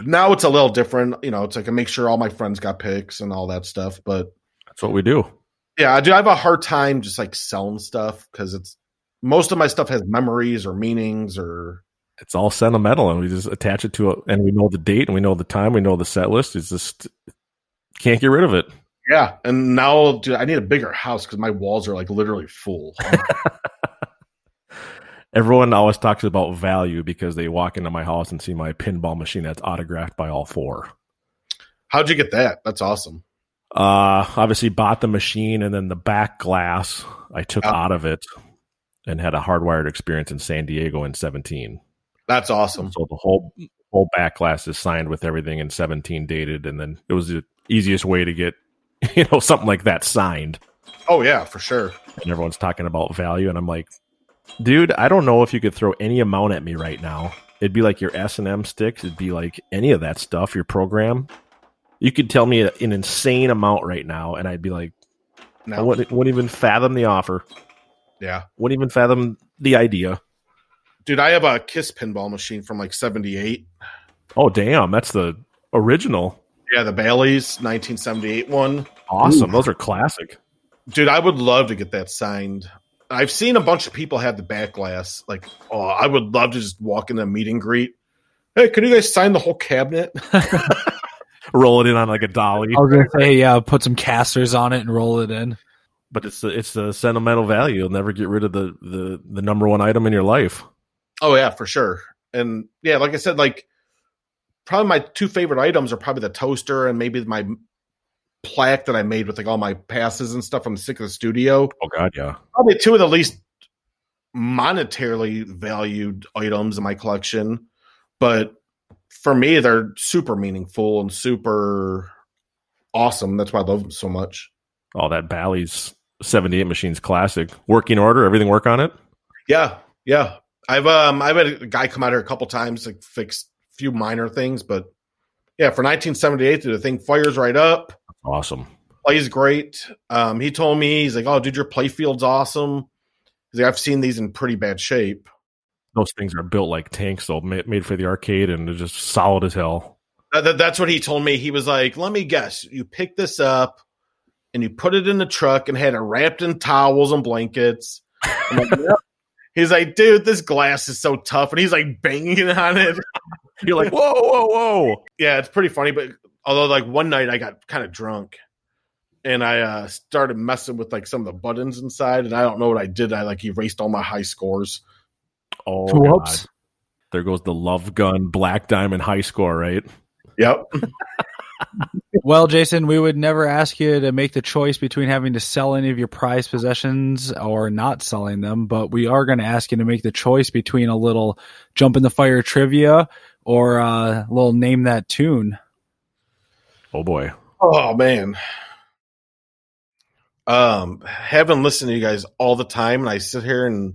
I: now it's a little different. You know, it's like I make sure all my friends got picks and all that stuff. But
J: That's what we do.
I: yeah, I do. I have a hard time just like selling stuff because it's most of my stuff has memories or meanings or
J: It's all sentimental, and we just attach it to it, and we know the date, and we know the time, we know the set list. It's just can't get rid of it.
I: yeah. And now, dude, I need a bigger house because my walls are like literally full.
J: Everyone always talks about value because they walk into my house and see my pinball machine that's autographed by all four.
I: How'd you get that? That's awesome.
J: Uh, obviously bought the machine and then the back glass I took
I: Oh.
J: out of it and had a hardwired experience in San Diego in 17.
I: That's awesome.
J: So the whole whole back glass is signed with everything in 17 dated and then it was easiest way to get you know something like that signed.
I: Oh yeah, for sure.
J: And everyone's talking about value and I'm like, dude, I don't know if you could throw any amount at me right now. It'd be like your S&M sticks, it'd be like any of that stuff, your program. You could tell me an insane amount right now and I'd be like I wouldn't, wouldn't even fathom the offer.
I: Yeah.
J: Wouldn't even fathom the idea.
I: Dude, I have a Kiss pinball machine from like 78.
J: Oh, damn. That's the original.
I: Yeah, the Bally's 1978 one.
J: Awesome.
I: Ooh.
J: Those are classic.
I: Dude, I would love to get that signed. I've seen a bunch of people have the back glass. Like, oh, I would love to just walk in a meet and greet. Hey, can you guys sign the whole cabinet?
J: Roll it in on like a dolly.
K: I was gonna say, yeah, put some casters on it and roll it in.
J: but it's the it's the sentimental value. You'll never get rid of the the the number one item in your life.
I: Oh yeah, for sure. And yeah, like I said, like probably my two favorite items are probably the toaster and maybe my plaque that I made with like all my passes and stuff from the sick of the studio.
J: Oh god, yeah.
I: Probably two of the least monetarily valued items in my collection, but for me, they're super meaningful and super awesome. That's why I love them so much.
J: All that Bally's seventy eight machines classic working order. Everything work on it.
I: Yeah, yeah. I've um I've had a guy come out here a couple times to fix few minor things, but yeah, for 1978, the thing fires right up.
J: Awesome.
I: Plays great. Um, he told me he's like, "Oh, dude, your playfield's awesome." He's like, "I've seen these in pretty bad shape."
J: Those things are built like tanks, though, ma- made for the arcade, and they're just solid as hell.
I: That, that- that's what he told me. He was like, "Let me guess, you picked this up and you put it in the truck and had it wrapped in towels and blankets." Like, "Yep." He's like, "Dude, this glass is so tough," and he's like banging on it.
J: You're like, "Whoa, whoa, whoa!"
I: Yeah, it's pretty funny. But although, like one night, I got kind of drunk and I uh, started messing with like some of the buttons inside, and I don't know what I did. I like erased all my high scores.
J: Oh,
K: Whoops.
J: God. There goes the Love Gun Black Diamond high score, right?
I: Yep.
K: Well, Jason, we would never ask you to make the choice between having to sell any of your prized possessions or not selling them, but we are going to ask you to make the choice between a little jump in the fire trivia or uh, a little name that tune.
J: Oh boy.
I: Oh man. Um, having listened to you guys all the time, and I sit here and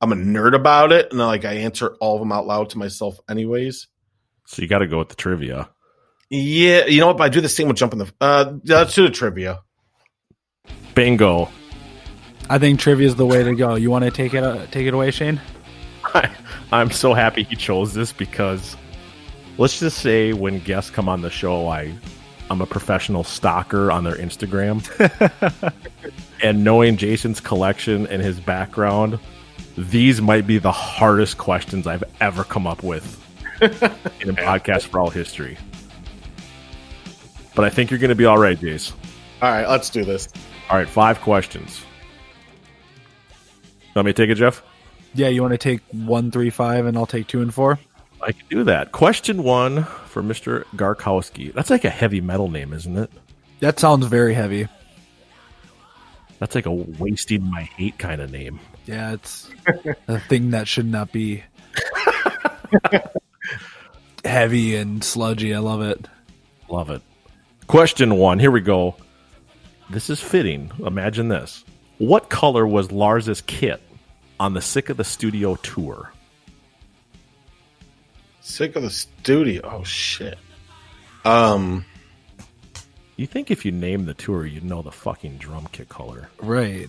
I: I'm a nerd about it, and like I answer all of them out loud to myself, anyways.
J: So you got to go with the trivia.
I: Yeah, you know what? But I do the same with jumping the. Uh, yeah, let's do the trivia.
J: Bingo.
K: I think trivia is the way to go. You want to take it uh, take it away, Shane?
J: I, I'm so happy he chose this because let's just say when guests come on the show, I I'm a professional stalker on their Instagram. and knowing Jason's collection and his background, these might be the hardest questions I've ever come up with in a podcast for all history. But I think you're going to be all right, Jace.
I: All right, let's do this.
J: All right, five questions. Let me take it, Jeff?
K: Yeah, you want to take one, three, five, and I'll take two and four.
J: I can do that. Question one for Mr. Garcowski. That's like a heavy metal name, isn't it?
K: That sounds very heavy.
J: That's like a wasting my hate kind of name.
K: Yeah, it's a thing that should not be heavy and sludgy. I love it.
J: Love it. Question one. Here we go. This is fitting. Imagine this. What color was Lars's kit on the Sick of the Studio tour?
I: Sick of the studio. Oh shit. Um,
J: You think if you name the tour, you'd know the fucking drum kit color.
K: Right.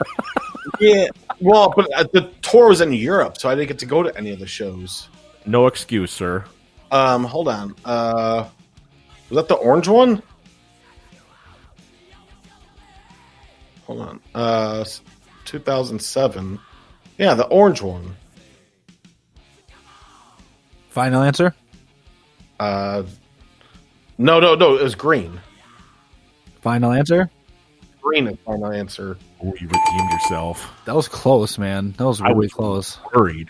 I: yeah. Well, but uh, the tour was in Europe, so I didn't get to go to any of the shows.
J: No excuse, sir.
I: Um, hold on. Uh, was that the orange one? Hold on. Uh, 2007. Yeah, the orange one.
K: Final answer?
I: Uh, no, no, no. It was green.
K: Final answer?
I: Green is final answer.
J: Oh, you redeemed yourself.
K: That was close, man. That was
J: I
K: really
J: was
K: close.
J: Worried.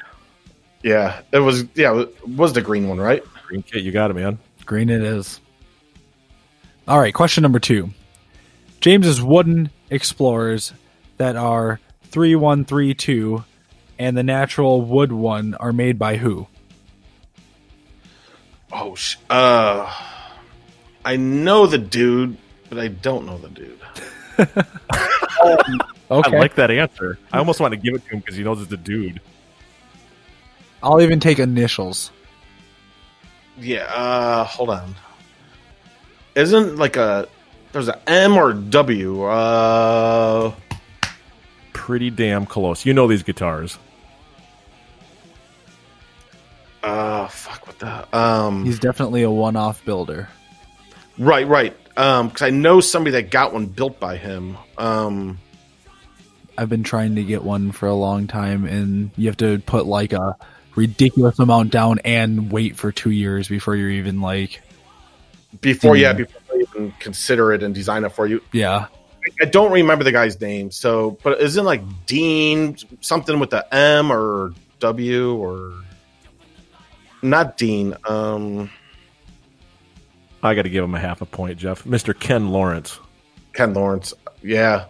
I: Yeah, it was. Yeah, it was the green one, right?
J: Green kit, you got it, man.
K: Green it is. All right, question number two. James's wooden explorers that are 3132 and the natural wood one are made by who?
I: Oh, sh- uh, I know the dude, but I don't know the dude.
K: Okay.
J: I like that answer. I almost want to give it to him because he knows it's a dude.
K: I'll even take initials.
I: Yeah, uh, hold on. Isn't like a there's a M or W? Uh,
J: Pretty damn close. You know these guitars.
I: uh, fuck with that. Um,
K: He's definitely a one-off builder.
I: right, right. Um, because I know somebody that got one built by him. Um,
K: I've been trying to get one for a long time, and you have to put like a ridiculous amount down and wait for two years before you're even like,
I: before yeah, before they even consider it and design it for you.
K: yeah,
I: I don't remember the guy's name. So, but isn't like Dean something with the M or W or not Dean? Um,
J: I got to give him a half a point, Jeff. Mr. Ken Lawrence.
I: Ken Lawrence. Yeah,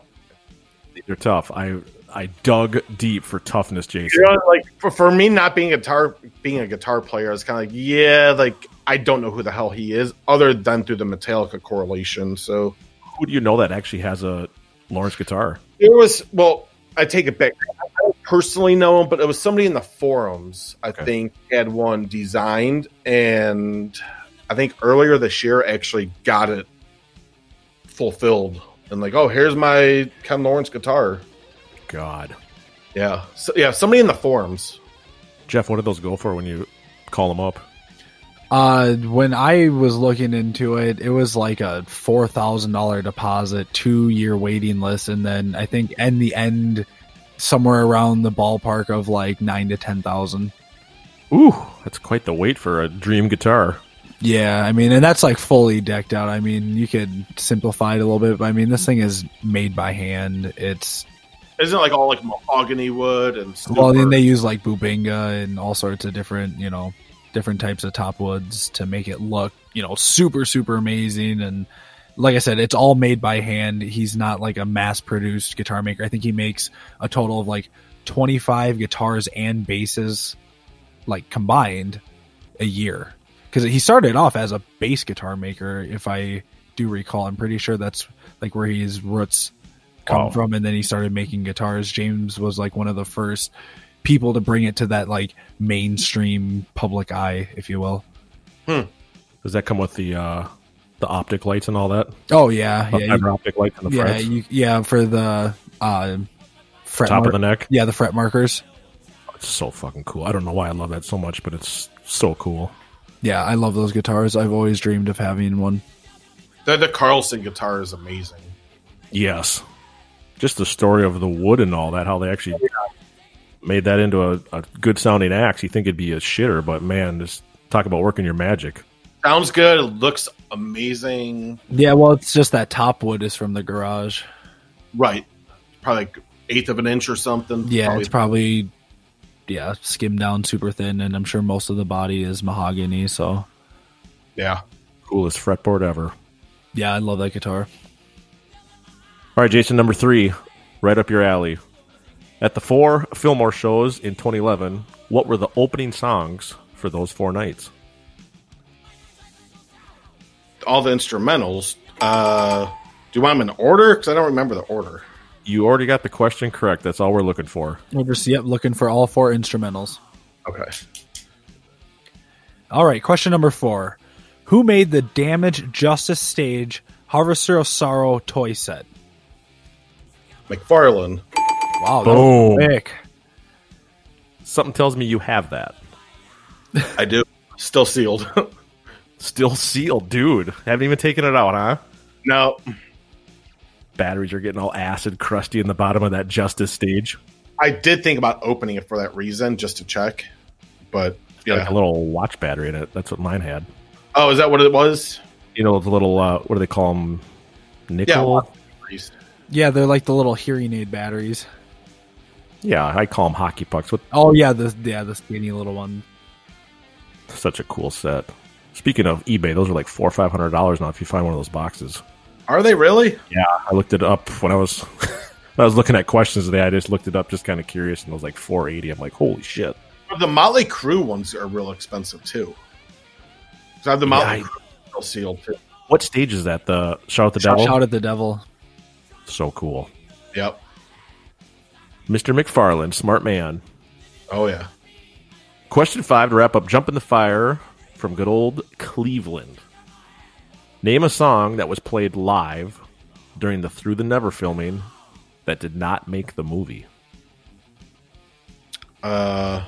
J: These are tough. I I dug deep for toughness, Jason.
I: you know, like for, for me, not being a guitar, being a guitar player, is kind of like yeah, like I don't know who the hell he is, other than through the Metallica correlation. So
J: Who do you know that actually has a Lawrence guitar?
I: It was well, I take it back. I don't personally know him, but it was somebody in the forums. I think had one designed, and I think earlier this year actually got it fulfilled. And like, oh, here's my Ken Lawrence guitar.
J: God,
I: Yeah, so, yeah, somebody in the forums.
J: Jeff, what did those go for when you call them up?
K: Uh, when I was looking into it, it was like a four thousand dollar deposit, two year waiting list, and then I think in the end, somewhere around the ballpark of like nine to ten thousand.
J: Ooh, that's quite the wait for a dream guitar.
K: Yeah, I mean, and that's like fully decked out. I mean, you could simplify it a little bit, but I mean, this thing is made by hand. It's
I: Isn't it like all like mahogany wood and
K: well, then they use like bubinga and all sorts of different, you know, different types of top woods to make it look, you know, super super amazing. And like I said, it's all made by hand. He's not like a mass produced guitar maker. I think he makes a total of like twenty five guitars and basses, like combined, a year. Because he started off as a bass guitar maker, if I do recall. I'm pretty sure that's like where his roots come
J: Wow.
K: from and then he started making guitars james was like one of the first people to bring it to that like mainstream public eye if you will
J: Does that come with the uh, the optic lights and all that?
K: oh yeah
J: The
K: yeah you-
J: optic lights and the
K: yeah
J: frets?
K: you, yeah for the uh fret
J: Top of the neck?
K: yeah the fret markers
J: It's so fucking cool. I don't know why I love that so much, but it's so cool.
K: yeah i love those guitars i've always dreamed of having one
I: the, the Carlson guitar is amazing.
J: Yes. Just the story of the wood and all that, how they actually made that into a, a good sounding axe. You think it'd be a shitter, but man, just talk about working your magic.
I: Sounds good. It looks amazing.
K: yeah well it's just that top wood is from the garage
I: Right. Probably like eighth of an inch or something.
K: yeah
I: Probably-
K: it's probably yeah skimmed down super thin and i'm sure most of the body is mahogany so
I: yeah.
J: Coolest fretboard ever.
K: yeah i love that guitar
J: All right, Jason, number three, right up your alley. At the four Fillmore shows in 2011, what were the opening songs for those four nights?
I: all the instrumentals. Uh, do you want them in order? Because I don't remember the order.
J: You already got the question correct. That's all we're looking for.
K: Over, yep, looking for all four instrumentals.
I: Okay.
K: All right, question number four. Who made the Damage Justice Stage Harvester of Sorrow toy set?
I: McFarlane.
K: Wow,
J: Boom.
K: quick.
J: Something tells me you have that.
I: I do. Still sealed.
J: Still sealed, dude. Haven't even taken it out, huh?
I: no.
J: Batteries are getting all acid crusty in the bottom of that Justice stage.
I: I did think about opening it for that reason, just to check. But yeah.
J: like a little watch battery in it. That's what mine had.
I: Oh, is that what it was?
J: You know, the little, uh, what do they call them? Nickel? Yeah.
K: Yeah, they're like the little hearing aid batteries.
J: I call them hockey pucks. What
K: Oh yeah, the yeah the skinny little one.
J: Such a cool set. Speaking of eBay, those are like four or five hundred dollars now if you find one of those boxes.
I: Are they really?
J: Yeah, I looked it up when I was when I was looking at questions today. I just looked it up, just kind of curious, and it was like four eighty. I'm like, holy shit!
I: The Motley Crue ones are real expensive too. 'Cause I have the
J: Yeah,
I: Motley
J: I-
I: Crue still sealed too.
J: What stage is that? The shout at the
K: Shout,
J: devil.
K: shout at the devil.
J: So cool,
I: Yep.
J: Mr. McFarlane, smart man.
I: Oh yeah.
J: Question five to wrap up. Jump in the fire from good old Cleveland. Name a song that was played live during the Through the Never filming that did not make the movie.
I: Uh,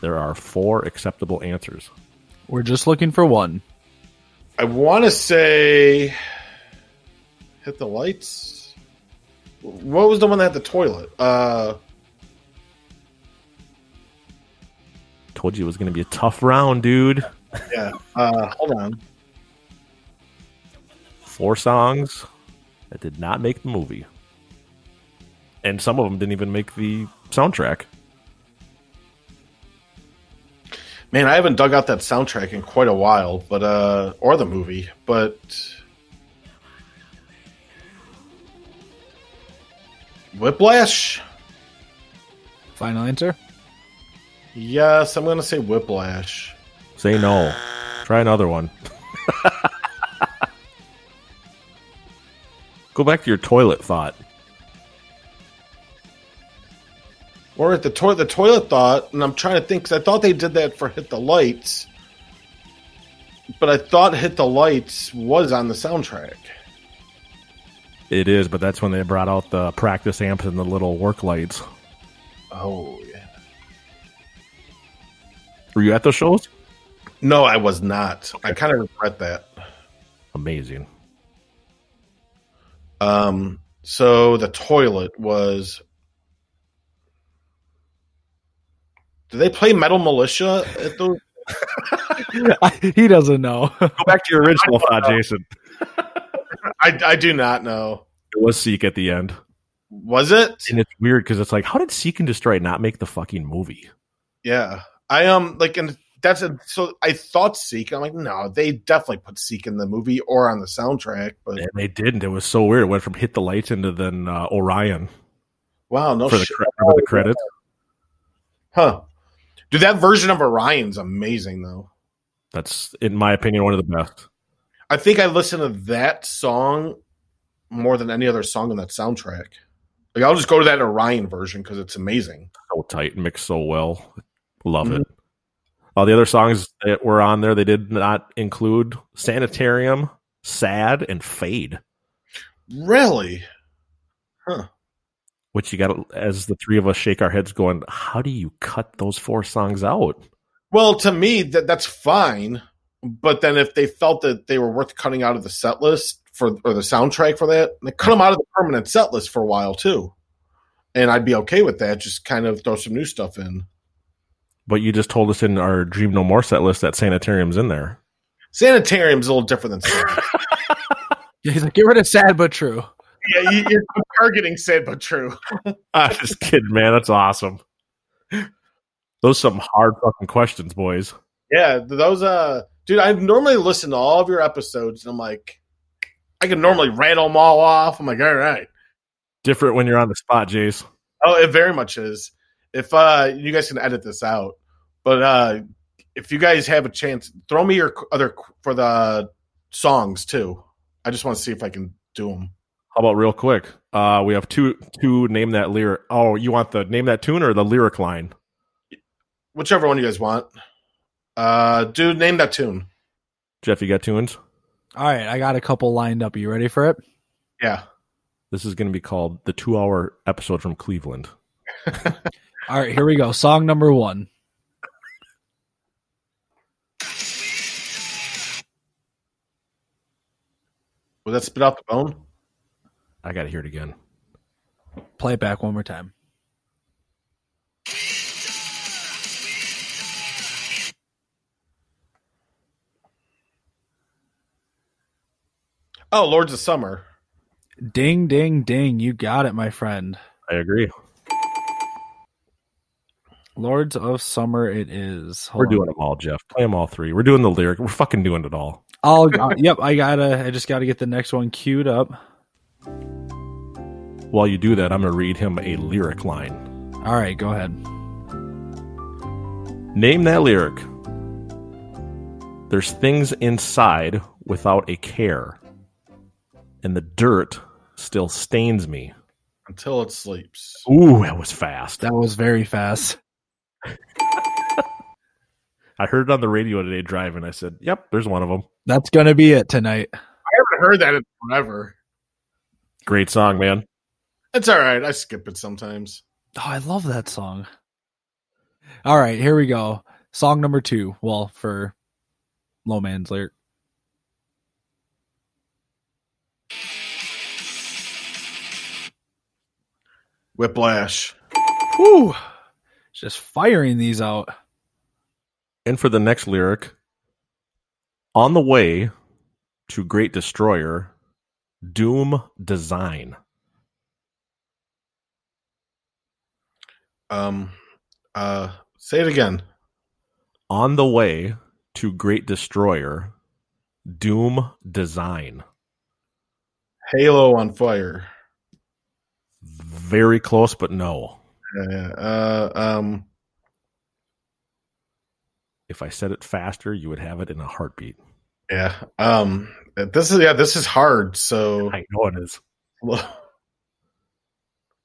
J: There are four acceptable answers.
K: We're just looking for one.
I: I want to say, hit the lights. What was the one that had the toilet? Uh,
J: Told you it was going to be a tough round, dude.
I: yeah. Uh, hold on.
J: Four songs. that did not make the movie. And some of them didn't even make the soundtrack.
I: Man, I haven't dug out that soundtrack in quite a while, but uh or the movie, but Whiplash?
K: Final answer?
I: Yes, I'm gonna say Whiplash.
J: Say no. Try another one. Go back to your toilet thought.
I: Or at the toilet, the toilet thought, and I'm trying to think because I thought they did that for Hit the Lights, but I thought Hit the Lights was on the soundtrack.
J: It is, but that's when they brought out the practice amps and the little work lights.
I: Oh yeah.
J: Were you at those shows?
I: No, I was not. I kind of regret that.
J: Amazing.
I: Um, so the toilet was. Do they play Metal Militia at those?
K: he doesn't know.
J: Go back to your original thought, Jason.
I: I, I do not know.
J: It was Seek at the end.
I: Was it?
J: And it's weird because it's like, how did Seek and Destroy not make the fucking movie?
I: Yeah, I um like, and that's a so I thought Seek. I'm like, no, they definitely put Seek in the movie or on the soundtrack, but
J: And they didn't. It was so weird. It went from Hit the Lights into then uh, Orion
I: wow, no
J: for the,
I: shit.
J: cre- for the credits.
I: huh? Dude, that version of Orion's amazing though.
J: That's, in my opinion, one of the best.
I: I think I listen to that song more than any other song on that soundtrack. Like I'll just go to that Orion version because it's amazing.
J: So tight, mixed so well. Love mm-hmm. it. All the other songs that were on there, they did not include Sanitarium, Sad, and Fade,
I: Really? Huh.
J: which you got as the three of us shake our heads going, how do you cut those four songs out?
I: Well, to me, that that's fine. But then if they felt that they were worth cutting out of the set list for or the soundtrack for that, they cut them out of the permanent set list for a while too. And I'd be okay with that. Just kind of throw some new stuff in.
J: But you just told us in our Dream No More set list that Sanitarium's in there.
I: Sanitarium's a little different than sad.
K: Yeah, he's like, get rid of sad but true.
I: yeah, you, you're targeting sad but true.
J: I'm just kidding, man. That's awesome. Those some hard fucking questions, boys.
I: Yeah, those uh dude, I normally listen to all of your episodes and I'm like I can normally rattle them all off. I'm like, all right.
J: Different when you're on the spot, Jace.
I: Oh, it very much is. If uh you guys can edit this out, but uh if you guys have a chance, throw me your other for the songs too. I just want to see if I can do them.
J: How about real quick? Uh, we have two two name that lyric. Oh, you want the name that tune or the lyric line?
I: Whichever one you guys want. Uh, dude, name that tune.
J: Jeff, you got tunes?
K: All right, I got a couple lined up. Are You ready for it?
I: Yeah.
J: This is going to be called the two hour episode from Cleveland.
K: All right, here we go. Song number one.
I: Will that spit out the bone?
J: I got to hear it again.
K: Play it back one more time.
I: Oh, Lords of Summer.
K: Ding, ding, ding. You got it, my friend.
J: I agree.
K: Lords of Summer it is. Hold
J: We're
K: on.
J: doing them all, Jeff. Play them all three. We're doing the lyric. We're fucking doing it all.
K: I'll, uh, yep, I gotta, I just gotta get the next one queued up.
J: While you do that, I'm going to read him a lyric line.
K: All right, go ahead.
J: Name that lyric. There's things inside without a care, and the dirt still stains me.
I: Until it sleeps.
J: Ooh, that was fast.
K: That was very fast.
J: I heard it on the radio today driving. I said, "Yep, there's one of them."
K: That's gonna be it tonight.
I: I haven't heard that in forever.
J: Great song, man.
I: It's all right. I skip it sometimes.
K: Oh, I love that song. All right, here we go. Song number two. Well, for Low Man's lyric.
I: Whiplash.
K: Whew. Just firing these out.
J: And for the next lyric, on the way to Great Destroyer, Doom Design.
I: Um, uh, say it again.
J: On the way to Great Destroyer, Doom Design.
I: Halo on fire.
J: Very close, but no.
I: Yeah. Uh, um,
J: If I said it faster, you would have it in a heartbeat.
I: yeah. Um, this is yeah. This is hard. So
J: I know it is.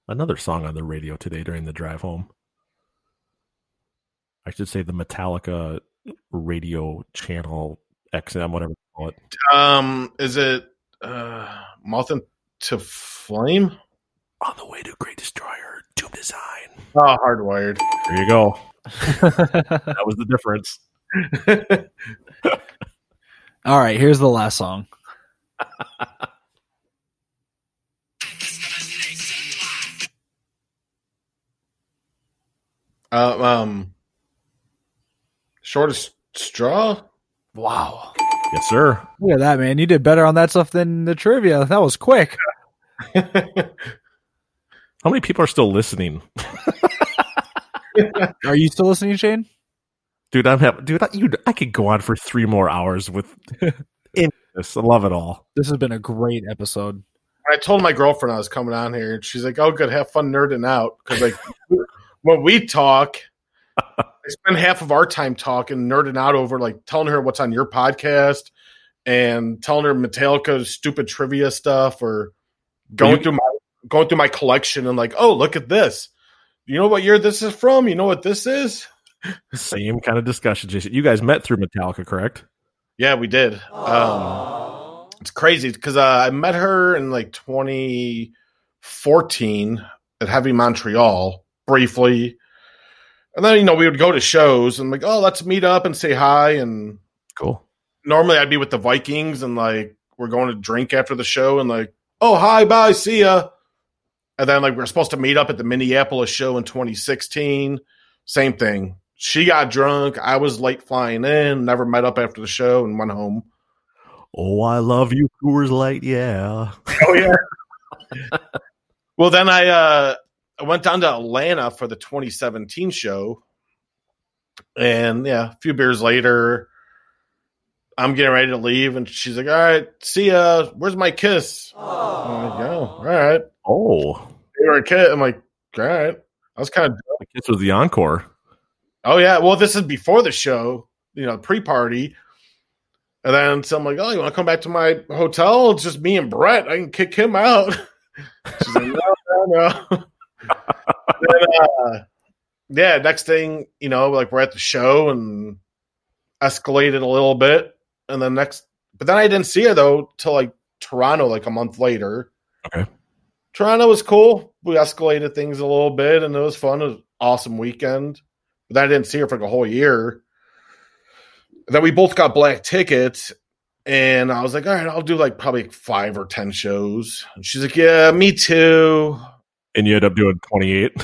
J: Another song on the radio today during the drive home. I should say the Metallica radio channel XM, whatever you call it.
I: um, is it uh, Moth to Flame?
J: On the way to Great Destroyer, Doom Design.
I: Oh, hardwired.
J: There you go. that was the difference.
K: All right, here's the last song.
I: Uh, um, shortest straw.
K: Wow.
J: Yes, sir.
K: Look at that, man. You did better on that stuff than the trivia. That was quick.
J: How many people are still listening?
K: Are you still listening, Shane?
J: Dude, I'm having, dude, I, you, I could go on for three more hours with this. I love it all.
K: This has been a great episode.
I: I told my girlfriend I was coming on here, and she's like, "Oh, good, have fun nerding out." Because like when we talk, I spend half of our time talking, nerding out over like telling her what's on your podcast and telling her Metallica's stupid trivia stuff, or going
J: you-
I: through my going through my collection and like, "Oh, look at this! You know what year this is from? You know what this is?"
J: Same kind of discussion, Jason. You guys met through Metallica, correct?
I: Yeah, we did. Um, it's crazy because uh, I met her in like 2014 at Heavy Montreal briefly, and then you know we would go to shows and like, oh, let's meet up and say hi. And
J: Cool.
I: normally I'd be with the Vikings and like we're going to drink after the show and like, oh, hi, bye, see ya. And then like we're supposed to meet up at the Minneapolis show in 2016. Same thing. She got drunk. I was late flying in. Never met up after the show and went home.
J: Oh, I love you, Coors Light. Yeah.
I: Oh yeah. well, then I uh I went down to Atlanta for the 2017 show, and yeah, a few beers later, I'm getting ready to leave, and she's like, "All right, see ya. Where's my kiss?" I'm like, "Oh, all right."
J: Oh,
I: They were a kid. I'm like, "All right." I was kind of
J: it was the encore.
I: Oh yeah, well this is before the show, you know, pre-party. And then so I'm like, oh, you want to come back to my hotel? It's just me and Brett. I can kick him out. She's like, no, no, no. then, uh, yeah, next thing, you know, like we're at the show and escalated a little bit. And then next, but then I didn't see her though till like Toronto, like a month later.
J: Okay.
I: Toronto was cool. We escalated things a little bit and it was fun. It was an awesome weekend. But then I didn't see her for like a whole year. And then we both got black tickets. And I was like, all right, I'll do like probably five or 10 shows. And she's like, yeah, me too.
J: And you end up doing 28.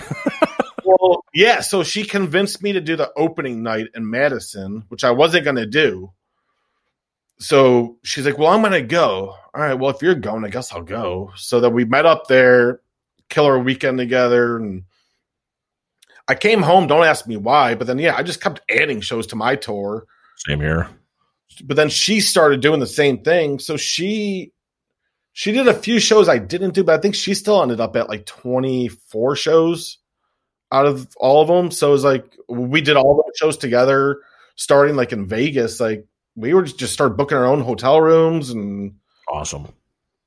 I: Well, yeah. So she convinced me to do the opening night in Madison, which I wasn't going to do. So she's like, well, I'm to go. All right. Well, if you're going, I guess I'll go. So that we met up there, killer weekend together. And I came home. Don't ask me why. But then, yeah, I just kept adding shows to my tour.
J: Same here.
I: But then she started doing the same thing. So she. She did a few shows I didn't do, but I think she still ended up at like 24 shows out of all of them. So it was like we did all those shows together, starting like in Vegas. Like we were just, just started booking our own hotel rooms, and
J: Awesome.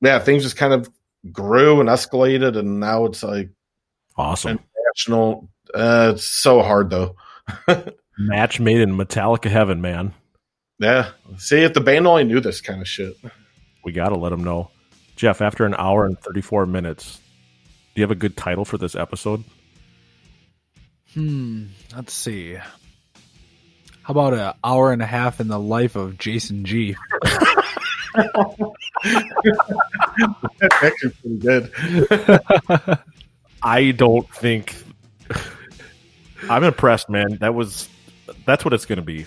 I: yeah, things just kind of grew and escalated, and now it's like
J: Awesome.
I: international. Uh, it's so hard though.
J: Match made in Metallica heaven, man.
I: Yeah, see if the band only knew this kind of shit.
J: We got to let them know. Jeff, after an hour and 34 minutes, do you have a good title for this episode?
K: Hmm. Let's see. How about an hour and a half in the life of Jason G?
I: That's actually pretty good.
J: I don't think. I'm impressed, man. That was. That's what it's going to be.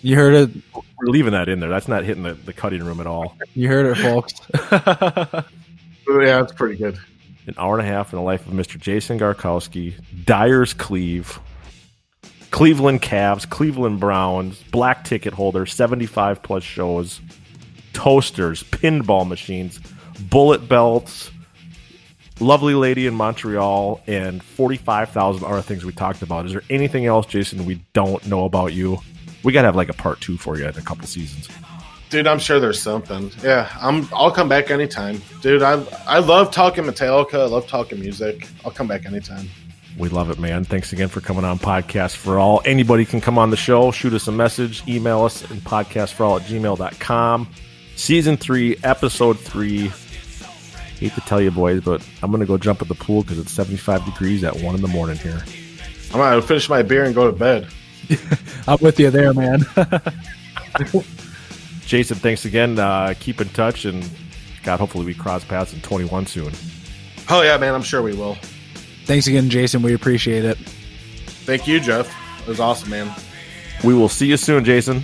K: You heard it.
J: We're leaving that in there. That's not hitting the, the cutting room at all.
K: You heard it, folks.
I: yeah, that's pretty good.
J: An hour and a half in the life of Mr. Jason Garcowski, Dyers Cleve, Cleveland Cavs, Cleveland Browns, black ticket holder, 75 plus shows, toasters, pinball machines, bullet belts, lovely lady in Montreal, and 45,000 other things we talked about. Is there anything else, Jason, we don't know about you? We got to have like a part two for you in a couple seasons.
I: Dude, I'm sure there's something. Yeah, I'm. I'll come back anytime, dude. I I love talking Metallica. I love talking music. I'll come back anytime.
J: We love it, man. Thanks again for coming on Podcast for All. Anybody can come on the show, shoot us a message, email us at podcastforall at gmail.com. Season three, episode three. Hate to tell you, boys, but I'm going to go jump at the pool because it's 75 degrees at 1 in the morning here.
I: I'm gonna finish my beer and go to bed.
K: I'm with you there, man.
J: Jason, thanks again. Uh, keep in touch, and God, hopefully we cross paths in 21 soon.
I: Oh yeah, man. I'm sure we will.
K: Thanks again, Jason. We appreciate it.
I: Thank you, Jeff. It was awesome, man.
J: We will see you soon, Jason.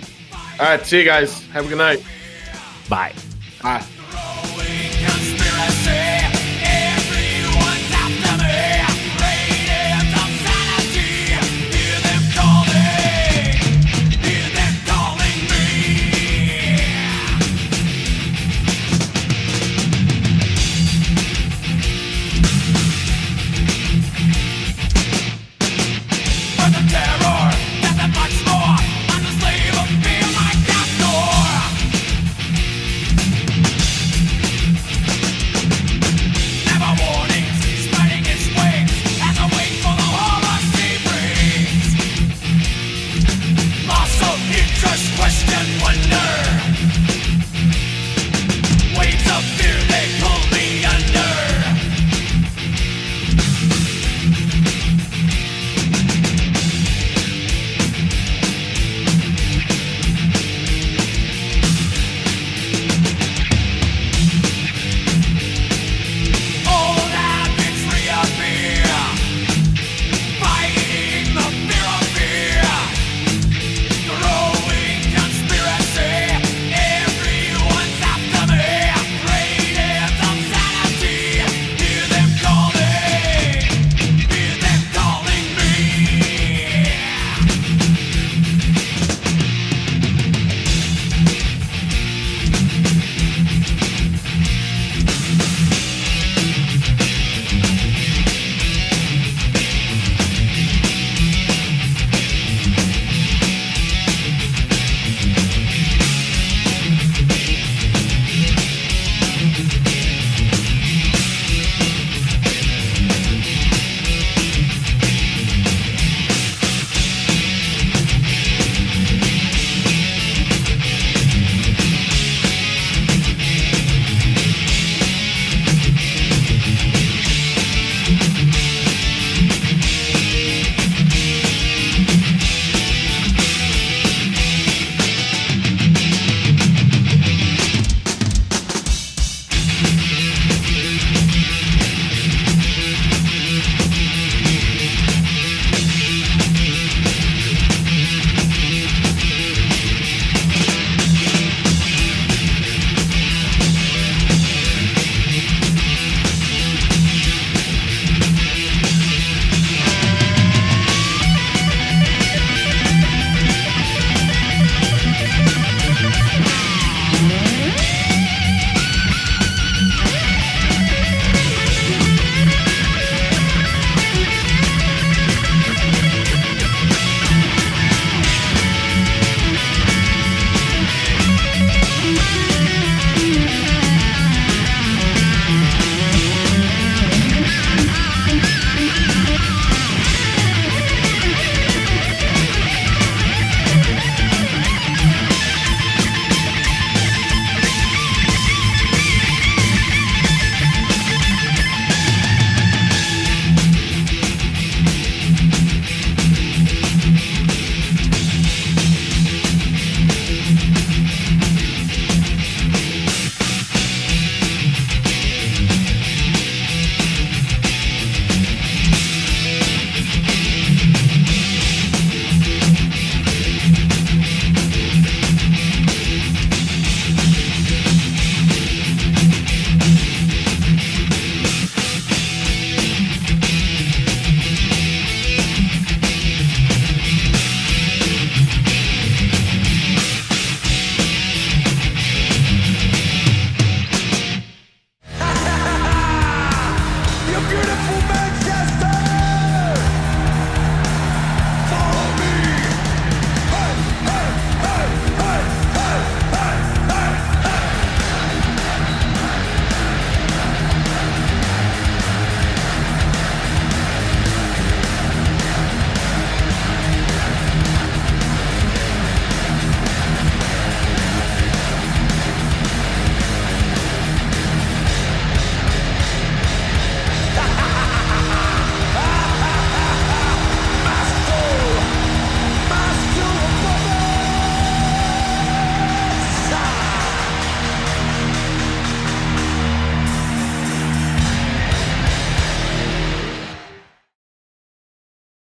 I: All right. See you guys. Have a good night.
J: Bye.
I: Bye.